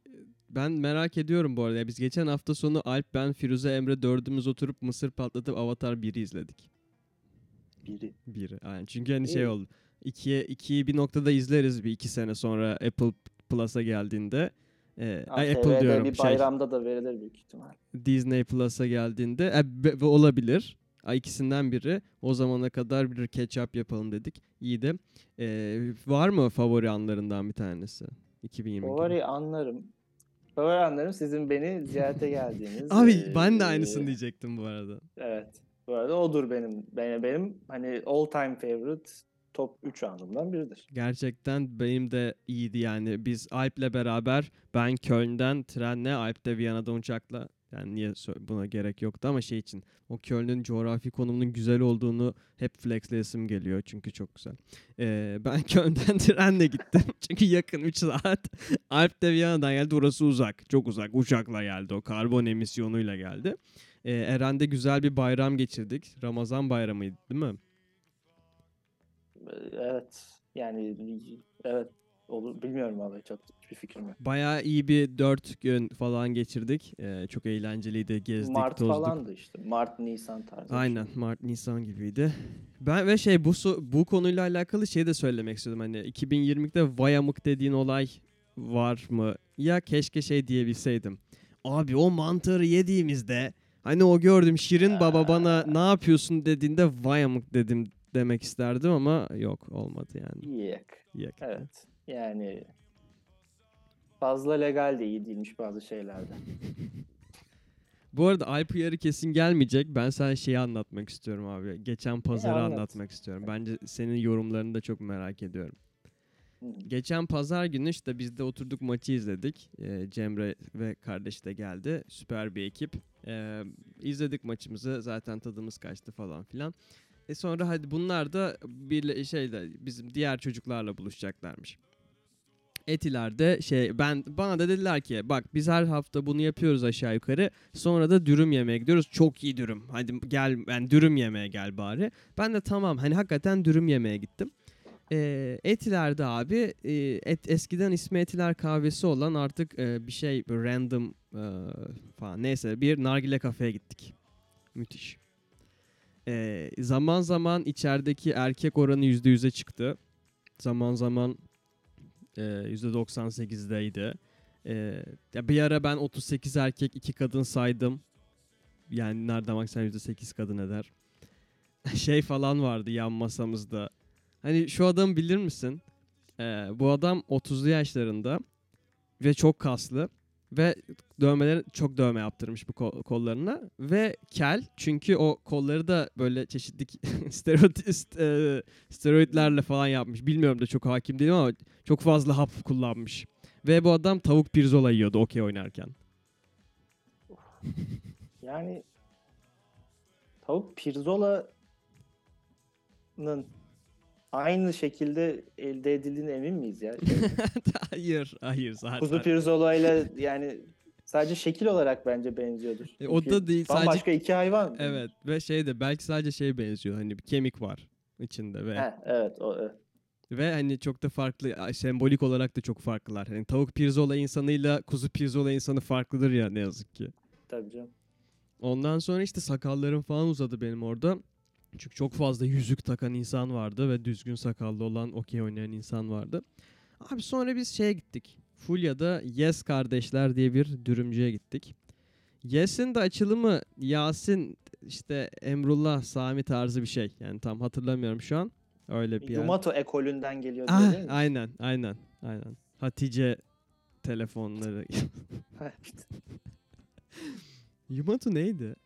ben merak ediyorum bu arada. Ya Biz geçen hafta sonu Alp, ben, Firuze, Emre dördümüz oturup mısır patlatıp Avatar 1'i izledik. Biri. 1'i. Aynen. Çünkü hani şey oldu. 2'ye 2'yi bir noktada izleriz bir iki sene sonra Apple Plus'a geldiğinde. e, ay, Apple diyorum bir şey bayramda da verilir büyük ihtimal. Disney Plus'a geldiğinde e, be- olabilir. Ay, ikisinden biri. O zamana kadar bir catch up yapalım dedik. İyi de. E, var mı favori anlarından bir tanesi? 2022. Favori anlarım. Favori anlarım sizin beni ziyarete [LAUGHS] geldiğiniz. Abi eee, ben de aynısını diyecektim bu arada. Evet. Bu arada odur benim. Benim, benim hani all time favorite top 3 anımdan biridir. Gerçekten benim de iyiydi yani. Biz Alp'le beraber ben Köln'den trenle, Alp de Viyana'dan uçakla yani niye buna gerek yoktu ama şey için o Köln'ün coğrafi konumunun güzel olduğunu hep flexleyesim geliyor çünkü çok güzel. Ee, ben [LAUGHS] Köln'den trenle gittim [LAUGHS] çünkü yakın 3 saat. Alp de Viyana'dan geldi orası uzak çok uzak uçakla geldi o karbon emisyonuyla geldi. Ee, Eren'de güzel bir bayram geçirdik. Ramazan bayramıydı değil mi? Evet. Yani evet olur. Bilmiyorum vallahi çok bir fikrim yok. Bayağı iyi bir dört gün falan geçirdik. Ee, çok eğlenceliydi. Gezdik, Mart tozduk. falandı işte. Mart, Nisan tarzı. şey. Aynen. Mart, Nisan gibiydi. Ben ve şey bu bu konuyla alakalı şey de söylemek istedim. Hani 2020'de Vayamık dediğin olay var mı? Ya keşke şey diyebilseydim. Abi o mantarı yediğimizde hani o gördüm Şirin Baba bana ne yapıyorsun dediğinde Vayamık dedim demek isterdim ama yok olmadı yani. Yok. Yak. Evet. Yani fazla legal de iyi değilmiş bazı şeylerde. [LAUGHS] Bu arada Alp uyarı kesin gelmeyecek. Ben sana şeyi anlatmak istiyorum abi. Geçen pazarı anlat. anlatmak istiyorum. Bence senin yorumlarını da çok merak ediyorum. Geçen pazar günü işte biz de oturduk maçı izledik. Ee, Cemre ve kardeş de geldi. Süper bir ekip. Ee, izledik maçımızı. Zaten tadımız kaçtı falan filan. E sonra hadi bunlar da bir şeyle bizim diğer çocuklarla buluşacaklarmış. Etiler'de şey ben bana da dediler ki bak biz her hafta bunu yapıyoruz aşağı yukarı. Sonra da dürüm yemeye gidiyoruz. Çok iyi dürüm. Hadi gel yani dürüm yemeye gel bari. Ben de tamam hani hakikaten dürüm yemeye gittim. Ee, Etiler'de abi e, et, eskiden ismi Etiler kahvesi olan artık e, bir şey random e, falan neyse bir nargile kafeye gittik. Müthiş. Ee, zaman zaman içerideki erkek oranı %100'e çıktı. Zaman zaman e, %98'deydi. Ee, ya bir ara ben 38 erkek 2 kadın saydım. Yani nereden baksan %8 kadın eder. [LAUGHS] şey falan vardı yan masamızda. Hani şu adamı bilir misin? Ee, bu adam 30'lu yaşlarında ve çok kaslı ve dövmeleri çok dövme yaptırmış bu kol- kollarına ve kel çünkü o kolları da böyle çeşitli [LAUGHS] steroid, e, steroidlerle falan yapmış. Bilmiyorum da çok hakim değilim ama çok fazla hap kullanmış. Ve bu adam tavuk pirzola yiyordu okey oynarken. Yani tavuk pirzola'nın aynı şekilde elde edildiğine emin miyiz ya? [LAUGHS] hayır, hayır zaten. Kuzu pirzola ile yani sadece şekil olarak bence benziyordur. E, o da değil, sadece- Bambaşka iki hayvan. Evet ve şey de belki sadece şey benziyor hani bir kemik var içinde ve Heh, evet o evet. ve hani çok da farklı sembolik olarak da çok farklılar. Hani tavuk pirzola insanıyla kuzu pirzola insanı farklıdır ya ne yazık ki. Tabii canım. Ondan sonra işte sakallarım falan uzadı benim orada. Çünkü çok fazla yüzük takan insan vardı ve düzgün sakallı olan okey oynayan insan vardı. Abi sonra biz şeye gittik. Fulya'da Yes Kardeşler diye bir dürümcüye gittik. Yes'in de açılımı Yasin işte Emrullah Sami tarzı bir şey. Yani tam hatırlamıyorum şu an. Öyle bir yer. Yumato ekolünden geliyor Ah, değil mi? aynen aynen aynen. Hatice telefonları. [LAUGHS] işte, Yumatu neydi?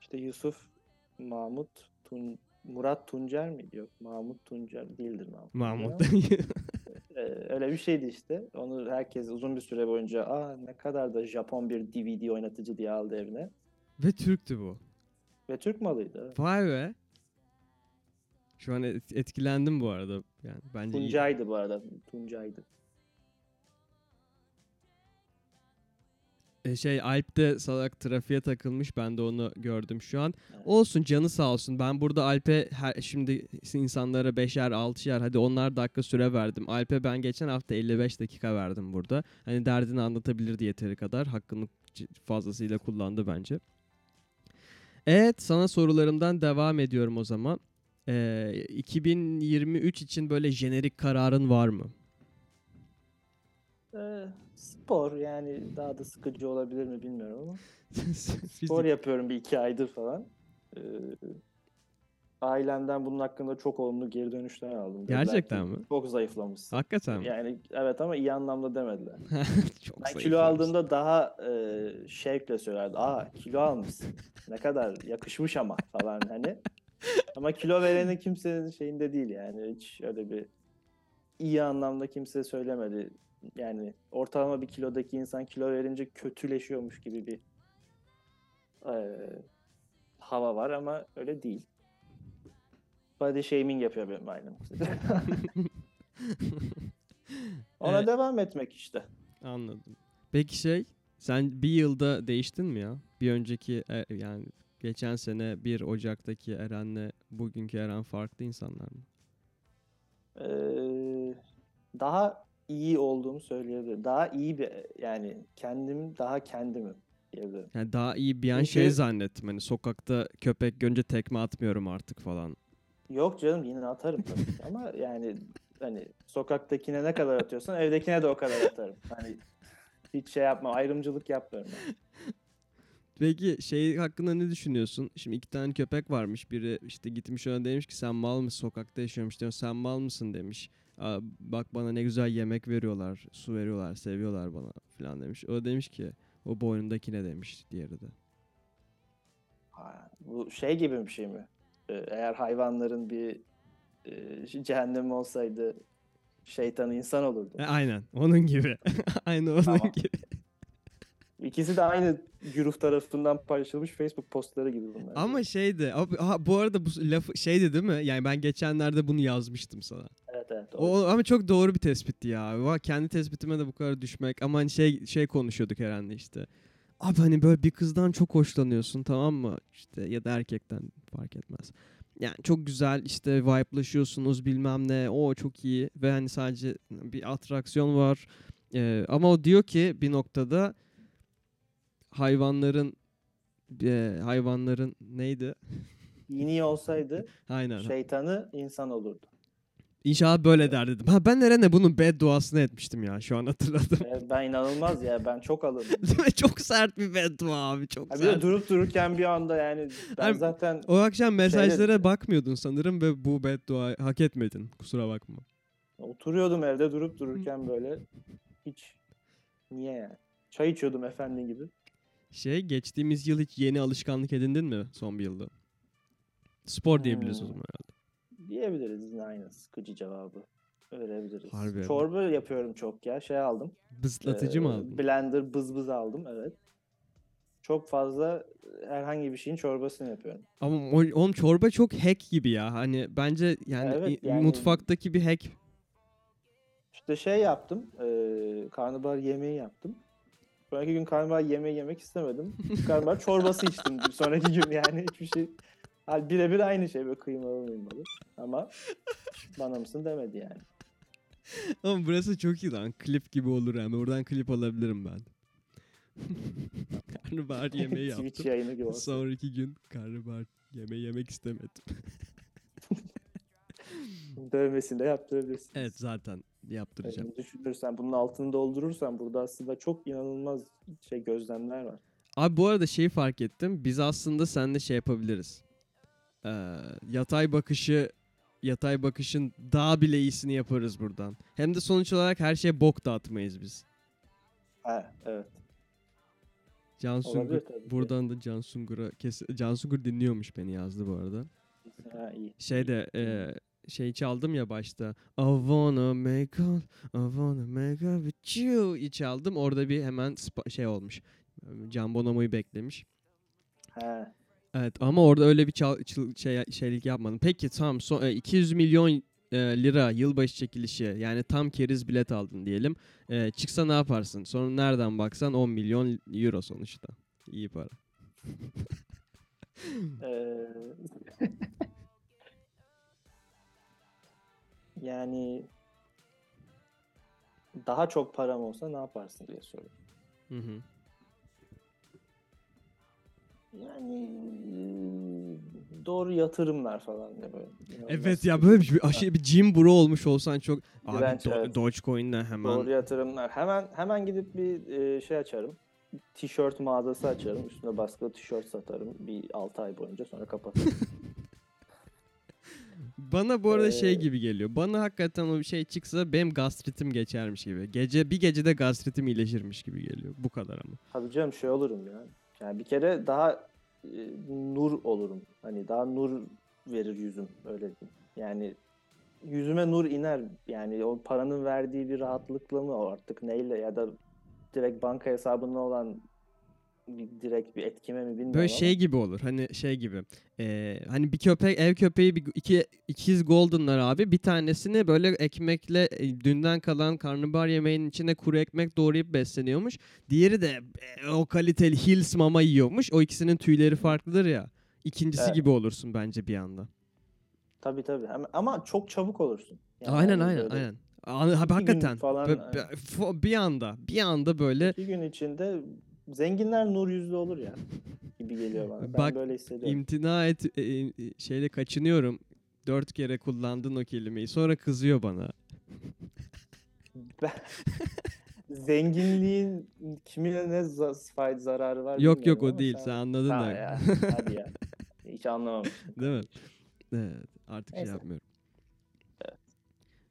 işte Yusuf, Mahmut, Tun, Murat Tuncer miydi? Yok Mahmut Tuncer değildir Mahmut. Mahmut. Tuncer ama, e, öyle bir şeydi işte. Onu herkes uzun bir süre boyunca aa ne kadar da Japon bir DVD oynatıcı diye aldı evine. Ve Türktü bu. Ve Türk malıydı. Vay be. Şu an et- etkilendim bu arada. Yani bence iyi. Tuncay'dı bu arada. Tuncay'dı. Şey Alp de salak trafiğe takılmış. Ben de onu gördüm şu an. Olsun canı sağ olsun. Ben burada Alp'e her, şimdi insanlara beşer altışer hadi onlar dakika süre verdim. Alp'e ben geçen hafta 55 dakika verdim burada. Hani derdini anlatabilirdi yeteri kadar. Hakkını fazlasıyla kullandı bence. Evet sana sorularımdan devam ediyorum o zaman. Ee, 2023 için böyle jenerik kararın var mı? Ee, Spor yani daha da sıkıcı olabilir mi bilmiyorum ama. [LAUGHS] Spor yapıyorum bir iki aydır falan. Ee, ailemden bunun hakkında çok olumlu geri dönüşler aldım. Dediler Gerçekten ki, mi? Çok zayıflamışsın. Hakikaten mi? Yani evet ama iyi anlamda demediler. [LAUGHS] Çok Ben kilo aldığımda daha e, şevkle söylerdi. Aa kilo almışsın. Ne kadar yakışmış ama falan hani. Ama kilo vereni kimsenin şeyinde değil yani. Hiç öyle bir iyi anlamda kimse söylemedi. Yani ortalama bir kilodaki insan kilo verince kötüleşiyormuş gibi bir e, hava var ama öyle değil. Body shaming yapıyor benim ailem. [LAUGHS] Ona Evet. devam etmek işte. Anladım. Peki şey, sen bir yılda değiştin mi ya? Bir önceki e, yani geçen sene 1 Ocak'taki Eren'le bugünkü Eren farklı insanlar mı? Ee, daha iyi olduğumu söyleyebilirim. Daha iyi bir yani kendim daha kendimim diyebilirim. Yani daha iyi bir an Çünkü- şey zannettim hani sokakta köpek görünce tekme atmıyorum artık falan. Yok canım yine atarım tabii ama yani hani sokaktakine ne kadar atıyorsan evdekine de o kadar atarım. Hani hiç şey yapma ayrımcılık yapmıyorum. Peki şey hakkında ne düşünüyorsun? Şimdi iki tane köpek varmış. Biri işte gitmiş ona demiş ki sen mal mısın? Sokakta yaşıyormuş diyor. Sen mal mısın demiş. Aa, bak bana ne güzel yemek veriyorlar, su veriyorlar, seviyorlar bana falan demiş. O demiş ki o boynundaki ne demiş diğeri de. Ha, bu şey gibi bir şey mi? Ee, Eğer hayvanların bir e, [LAUGHS] cehennemi olsaydı şeytanı insan olurdu. E, aynen onun gibi. [LAUGHS] Aynı onun Tamam. gibi. İkisi de aynı güruh tarafından paylaşılmış Facebook postları gibi bunlar. Ama şeydi. Abi, ha, bu arada bu lafı şeydi değil mi? Yani ben geçenlerde bunu yazmıştım sana. Evet evet. doğru. O ama çok doğru bir tespitti ya. Va- Kendi tespitime de bu kadar düşmek. Ama hani şey şey konuşuyorduk herhalde işte. Abi hani böyle bir kızdan çok hoşlanıyorsun tamam mı? İşte ya da erkekten fark etmez. Yani çok güzel işte vibe'laşıyorsunuz bilmem ne. O çok iyi ve hani sadece bir atraksiyon var. Ee, ama o diyor ki bir noktada hayvanların e, hayvanların neydi? İyi olsaydı [LAUGHS] Aynen. şeytanı insan olurdu. İnşallah böyle der dedim. Ha ben Eren'e bunun bedduasını etmiştim ya şu an hatırladım. Ben inanılmaz ya ben çok alındım. [LAUGHS] Değil mi? Çok sert bir beddua abi çok Ha, bir de sert. durup dururken bir anda yani ben Hani- zaten O akşam mesajlara bakmıyordun sanırım ve bu beddua hak etmedin. Kusura bakma. oturuyordum evde durup dururken böyle hiç niye yani? Çay içiyordum efendi gibi. Şey geçtiğimiz yıl hiç yeni alışkanlık edindin mi son bir yılda? Spor diyebiliriz o Hmm. zaman herhalde. Diyebiliriz aynı sıkıcı cevabı. Verebiliriz. Harbi. Çorba yapıyorum çok ya. Şey aldım. Bızlatıcı mı Ee, aldın? Blender bız bız aldım evet. Çok fazla herhangi bir şeyin çorbasını yapıyorum. Ama oğlum çorba çok hack gibi ya. Hani bence yani, Evet, yani- mutfaktaki bir hack. İşte şey yaptım. E, karnabahar yemeği yaptım. Sonraki gün karnabahar yemeği yemek istemedim. Karnabahar çorbası içtim. Sonraki gün yani hiçbir şey. Hal birebir aynı şey böyle kıymalı mıymalı. Ama bana mısın demedi yani. Ama burası çok iyi lan. Klip gibi olur yani. Oradan klip alabilirim ben. [LAUGHS] Karnabahar [LAUGHS] yemeği Twitch yaptım. yayını gibi olsun. Sonraki gün karnabahar yemeği yemek istemedim. [LAUGHS] Dövmesini de yaptırabilirsin. evet zaten yaptıracağım. Yani düşünürsen bunun altını doldurursan burada aslında çok inanılmaz şey gözlemler var. Abi bu arada şeyi fark ettim. Biz aslında seninle şey yapabiliriz. Ee, yatay bakışı yatay bakışın daha bile iyisini yaparız buradan. Hem de sonuç olarak her şeye bok dağıtmayız biz. Ha evet. Can Sungur buradan da Can Sungur'a kes Can Sungur dinliyormuş beni yazdı bu arada. Ha iyi. Şeyde e, şey çaldım ya başta. I wanna make all, I wanna make up with you çaldım. Orada bir hemen şey olmuş. Can Bonomo'yu beklemiş. Ha. Evet ama orada öyle bir çal, çıl- şey, şeylik yapmadım. Peki tamam son, e, 200 milyon e, lira yılbaşı çekilişi yani tam keriz bilet aldın diyelim. E, çıksa ne yaparsın? Sonra nereden baksan 10 milyon euro sonuçta. İyi para. [LAUGHS] [LAUGHS] Yani daha çok param olsa ne yaparsın diye soruyor. Hı hı. Yani doğru yatırımlar falan diye böyle. Evet ya böyle bir aşırı bir Jim Bro olmuş olsan çok abi Direnç, Do- evet. Dogecoin'le hemen Doğru yatırımlar. Hemen hemen gidip bir e, şey açarım. Tişört mağazası açarım. Üstüne baskılı tişört satarım. Bir 6 ay boyunca sonra kapatırım. [LAUGHS] [LAUGHS] Bana bu arada şey Ee, gibi geliyor. Bana hakikaten o şey çıksa benim gastritim geçermiş gibi. Gece bir gecede gastritim iyileşirmiş gibi geliyor. Bu kadar ama. Tabii canım şey olurum ya. Yani bir kere daha e, nur olurum. Hani daha nur verir yüzüm öyle diyeyim. Yani yüzüme nur iner. Yani o paranın verdiği bir rahatlıkla mı artık neyle ya da direkt banka hesabında olan bir direkt bir etkime mi bilmiyorum Böyle şey gibi olur. Hani şey gibi. Ee, hani bir köpek ev köpeği bir iki ikiz goldenlar abi. Bir tanesini böyle ekmekle e, dünden kalan karnabahar yemeğinin içine kuru ekmek doğrayıp besleniyormuş. Diğeri de e, o kaliteli Hills mama yiyormuş. O ikisinin tüyleri farklıdır ya. İkincisi Evet. gibi olursun bence bir anda. tabii tabii. Ama çok çabuk olursun. Yani aynen hani aynen böyle aynen. Abi, hakikaten falan, fo- bir anda bir anda böyle iki gün içinde zenginler nur yüzlü olur ya gibi geliyor bana. Ben Bak, böyle hissediyorum. imtina et e, e, şeyle kaçınıyorum. Dört kere kullandın o kelimeyi. Sonra kızıyor bana. Ben- [LAUGHS] Zenginliğin kimine ne fayda zararı var Yok yok o değil. sen- Sen anladın Ha da. ya, hadi ya. [LAUGHS] Hiç anlamamıştım. Değil mi? Evet. Artık şey Neyse. yapmıyorum.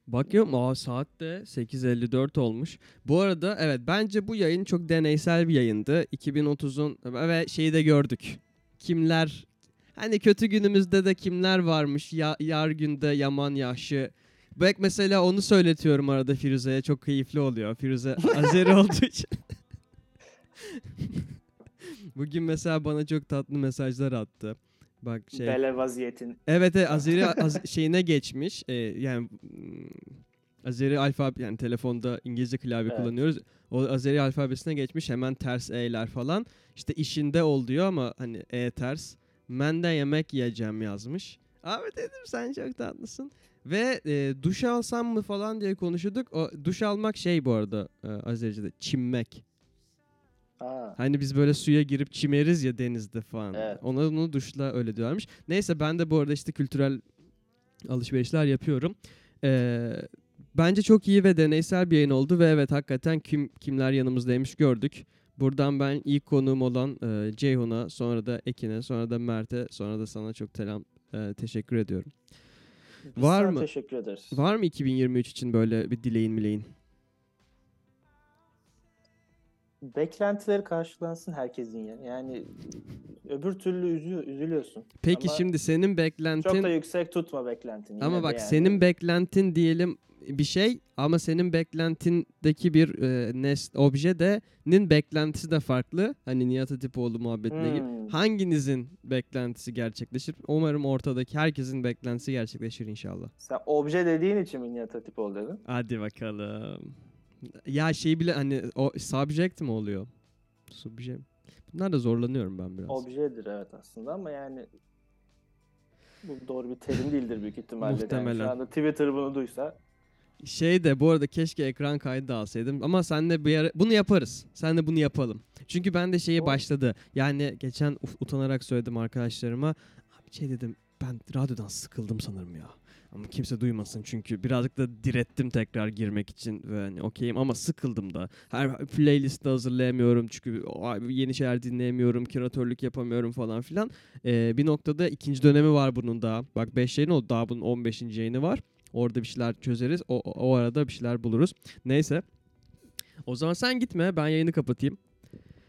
Bakıyorum aa saat de 8.54 olmuş. Bu arada evet bence bu yayın çok deneysel bir yayındı. 2030'un ve şeyi de gördük. Kimler hani kötü günümüzde de kimler varmış? Ya, yar günde yaman yaşı. Bak mesela onu söyletiyorum arada Firuze'ye çok keyifli oluyor. Firuze [LAUGHS] Azeri olduğu için. [LAUGHS] Bugün mesela bana çok tatlı mesajlar attı. Bak şey Bele vaziyetin. Evet, evet Azeri Az- [LAUGHS] şeyine geçmiş. Ee, yani mm, Azeri alfabe yani telefonda İngilizce klavye Evet. kullanıyoruz. O Azeri alfabesine geçmiş hemen ters e'ler falan. İşte işinde ol diyor ama hani e ters. Ben de yemek yiyeceğim yazmış. Abi dedim sen çok tatlısın. Ve e, duş alsam mı falan diye konuşuyorduk. O duş almak şey bu arada e, Azerice'de çimmek. Aa, Hani biz böyle suya girip çimeriz ya denizde falan. Evet. Ona onu duşla öyle diyorlarmış. Neyse ben de bu arada işte kültürel alışverişler yapıyorum. Ee, bence çok iyi ve deneysel bir yayın oldu ve evet hakikaten kim kimler yanımızdaymış gördük. Buradan ben ilk konuğum olan e, Ceyhun'a, sonra da Ekin'e, sonra da Mert'e, sonra da sana çok telam, e, teşekkür ediyorum. biz var mı? Teşekkür ederiz. Var mı 2023 için böyle bir dileğin mileğin? Beklentileri karşılansın herkesin ya. Yani öbür türlü üzü- üzülüyorsun. Peki Ama şimdi senin beklentin... Çok da yüksek tutma beklentini. Ama bak yani. senin beklentin diyelim bir şey ama senin beklentindeki bir e, nes obje de'nin beklentisi de farklı. Hani Nihat Hatipoğlu muhabbetine gibi. Hmm. Hanginizin beklentisi gerçekleşir? Umarım ortadaki herkesin beklentisi gerçekleşir inşallah. Sen obje dediğin için mi Nihat Hatipoğlu dedin? Hadi bakalım. Ya şey bile hani o subject mi oluyor? Subject. Bunlar da zorlanıyorum ben biraz. Objedir evet aslında ama yani bu doğru bir terim değildir büyük ihtimalle. Yani Muhtemelen. şu anda Twitter bunu duysa Şey de bu arada keşke ekran kaydı da alsaydım ama senle bir ara bunu yaparız. Senle bunu yapalım. Çünkü ben de Olur. başladı. Yani geçen utanarak söyledim arkadaşlarıma. Abi şey dedim ben radyodan sıkıldım sanırım ya. Ama kimse duymasın çünkü birazcık da direttim tekrar girmek için ve hani okeyim ama sıkıldım da. Her playlist de hazırlayamıyorum çünkü yeni şeyler dinleyemiyorum, küratörlük yapamıyorum falan filan. Ee, bir noktada ikinci dönemi var bunun da. Bak 5 yayın oldu daha bunun 15. yayını var. Orada bir şeyler çözeriz. O, o o arada bir şeyler buluruz. Neyse. O zaman sen gitme. Ben yayını kapatayım.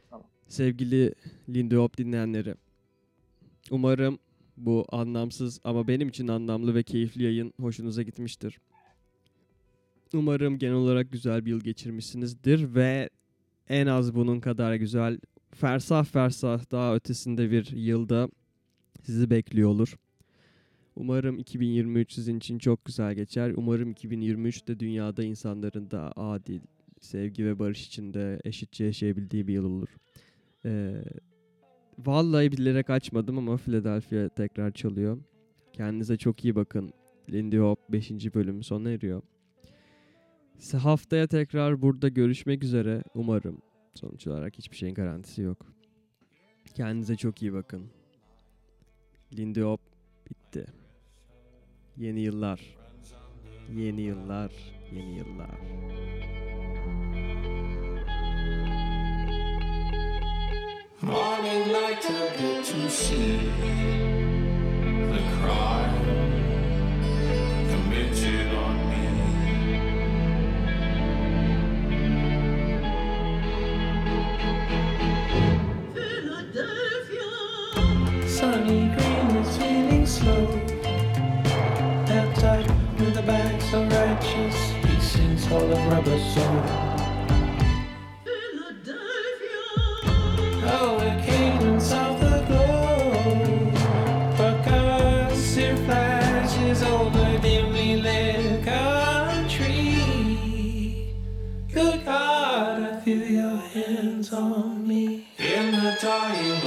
Tamam. Sevgili Lindy Hop dinleyenleri. Umarım bu anlamsız ama benim için anlamlı ve keyifli yayın hoşunuza gitmiştir. Umarım genel olarak güzel bir yıl geçirmişsinizdir ve en az bunun kadar güzel fersah fersah daha ötesinde bir yılda sizi bekliyor olur. Umarım 2023 sizin için çok güzel geçer. Umarım 2023'te dünyada insanların da adil, sevgi ve barış içinde eşitçe yaşayabildiği bir yıl olur. Ee, vallahi bilerek açmadım ama Philadelphia tekrar çalıyor. Kendinize çok iyi bakın. Lindy Hop 5. bölüm sona eriyor. Haftaya tekrar burada görüşmek üzere umarım. Sonuç olarak hiçbir şeyin garantisi yok. Kendinize çok iyi bakın. Lindy Hop bitti. Yeni yıllar. Yeni yıllar. Yeni yıllar. Morning light to get to see the crime committed on me. Sunny green is feeling slow. Outside with the bags of righteous, he sings all of rubber soul. time.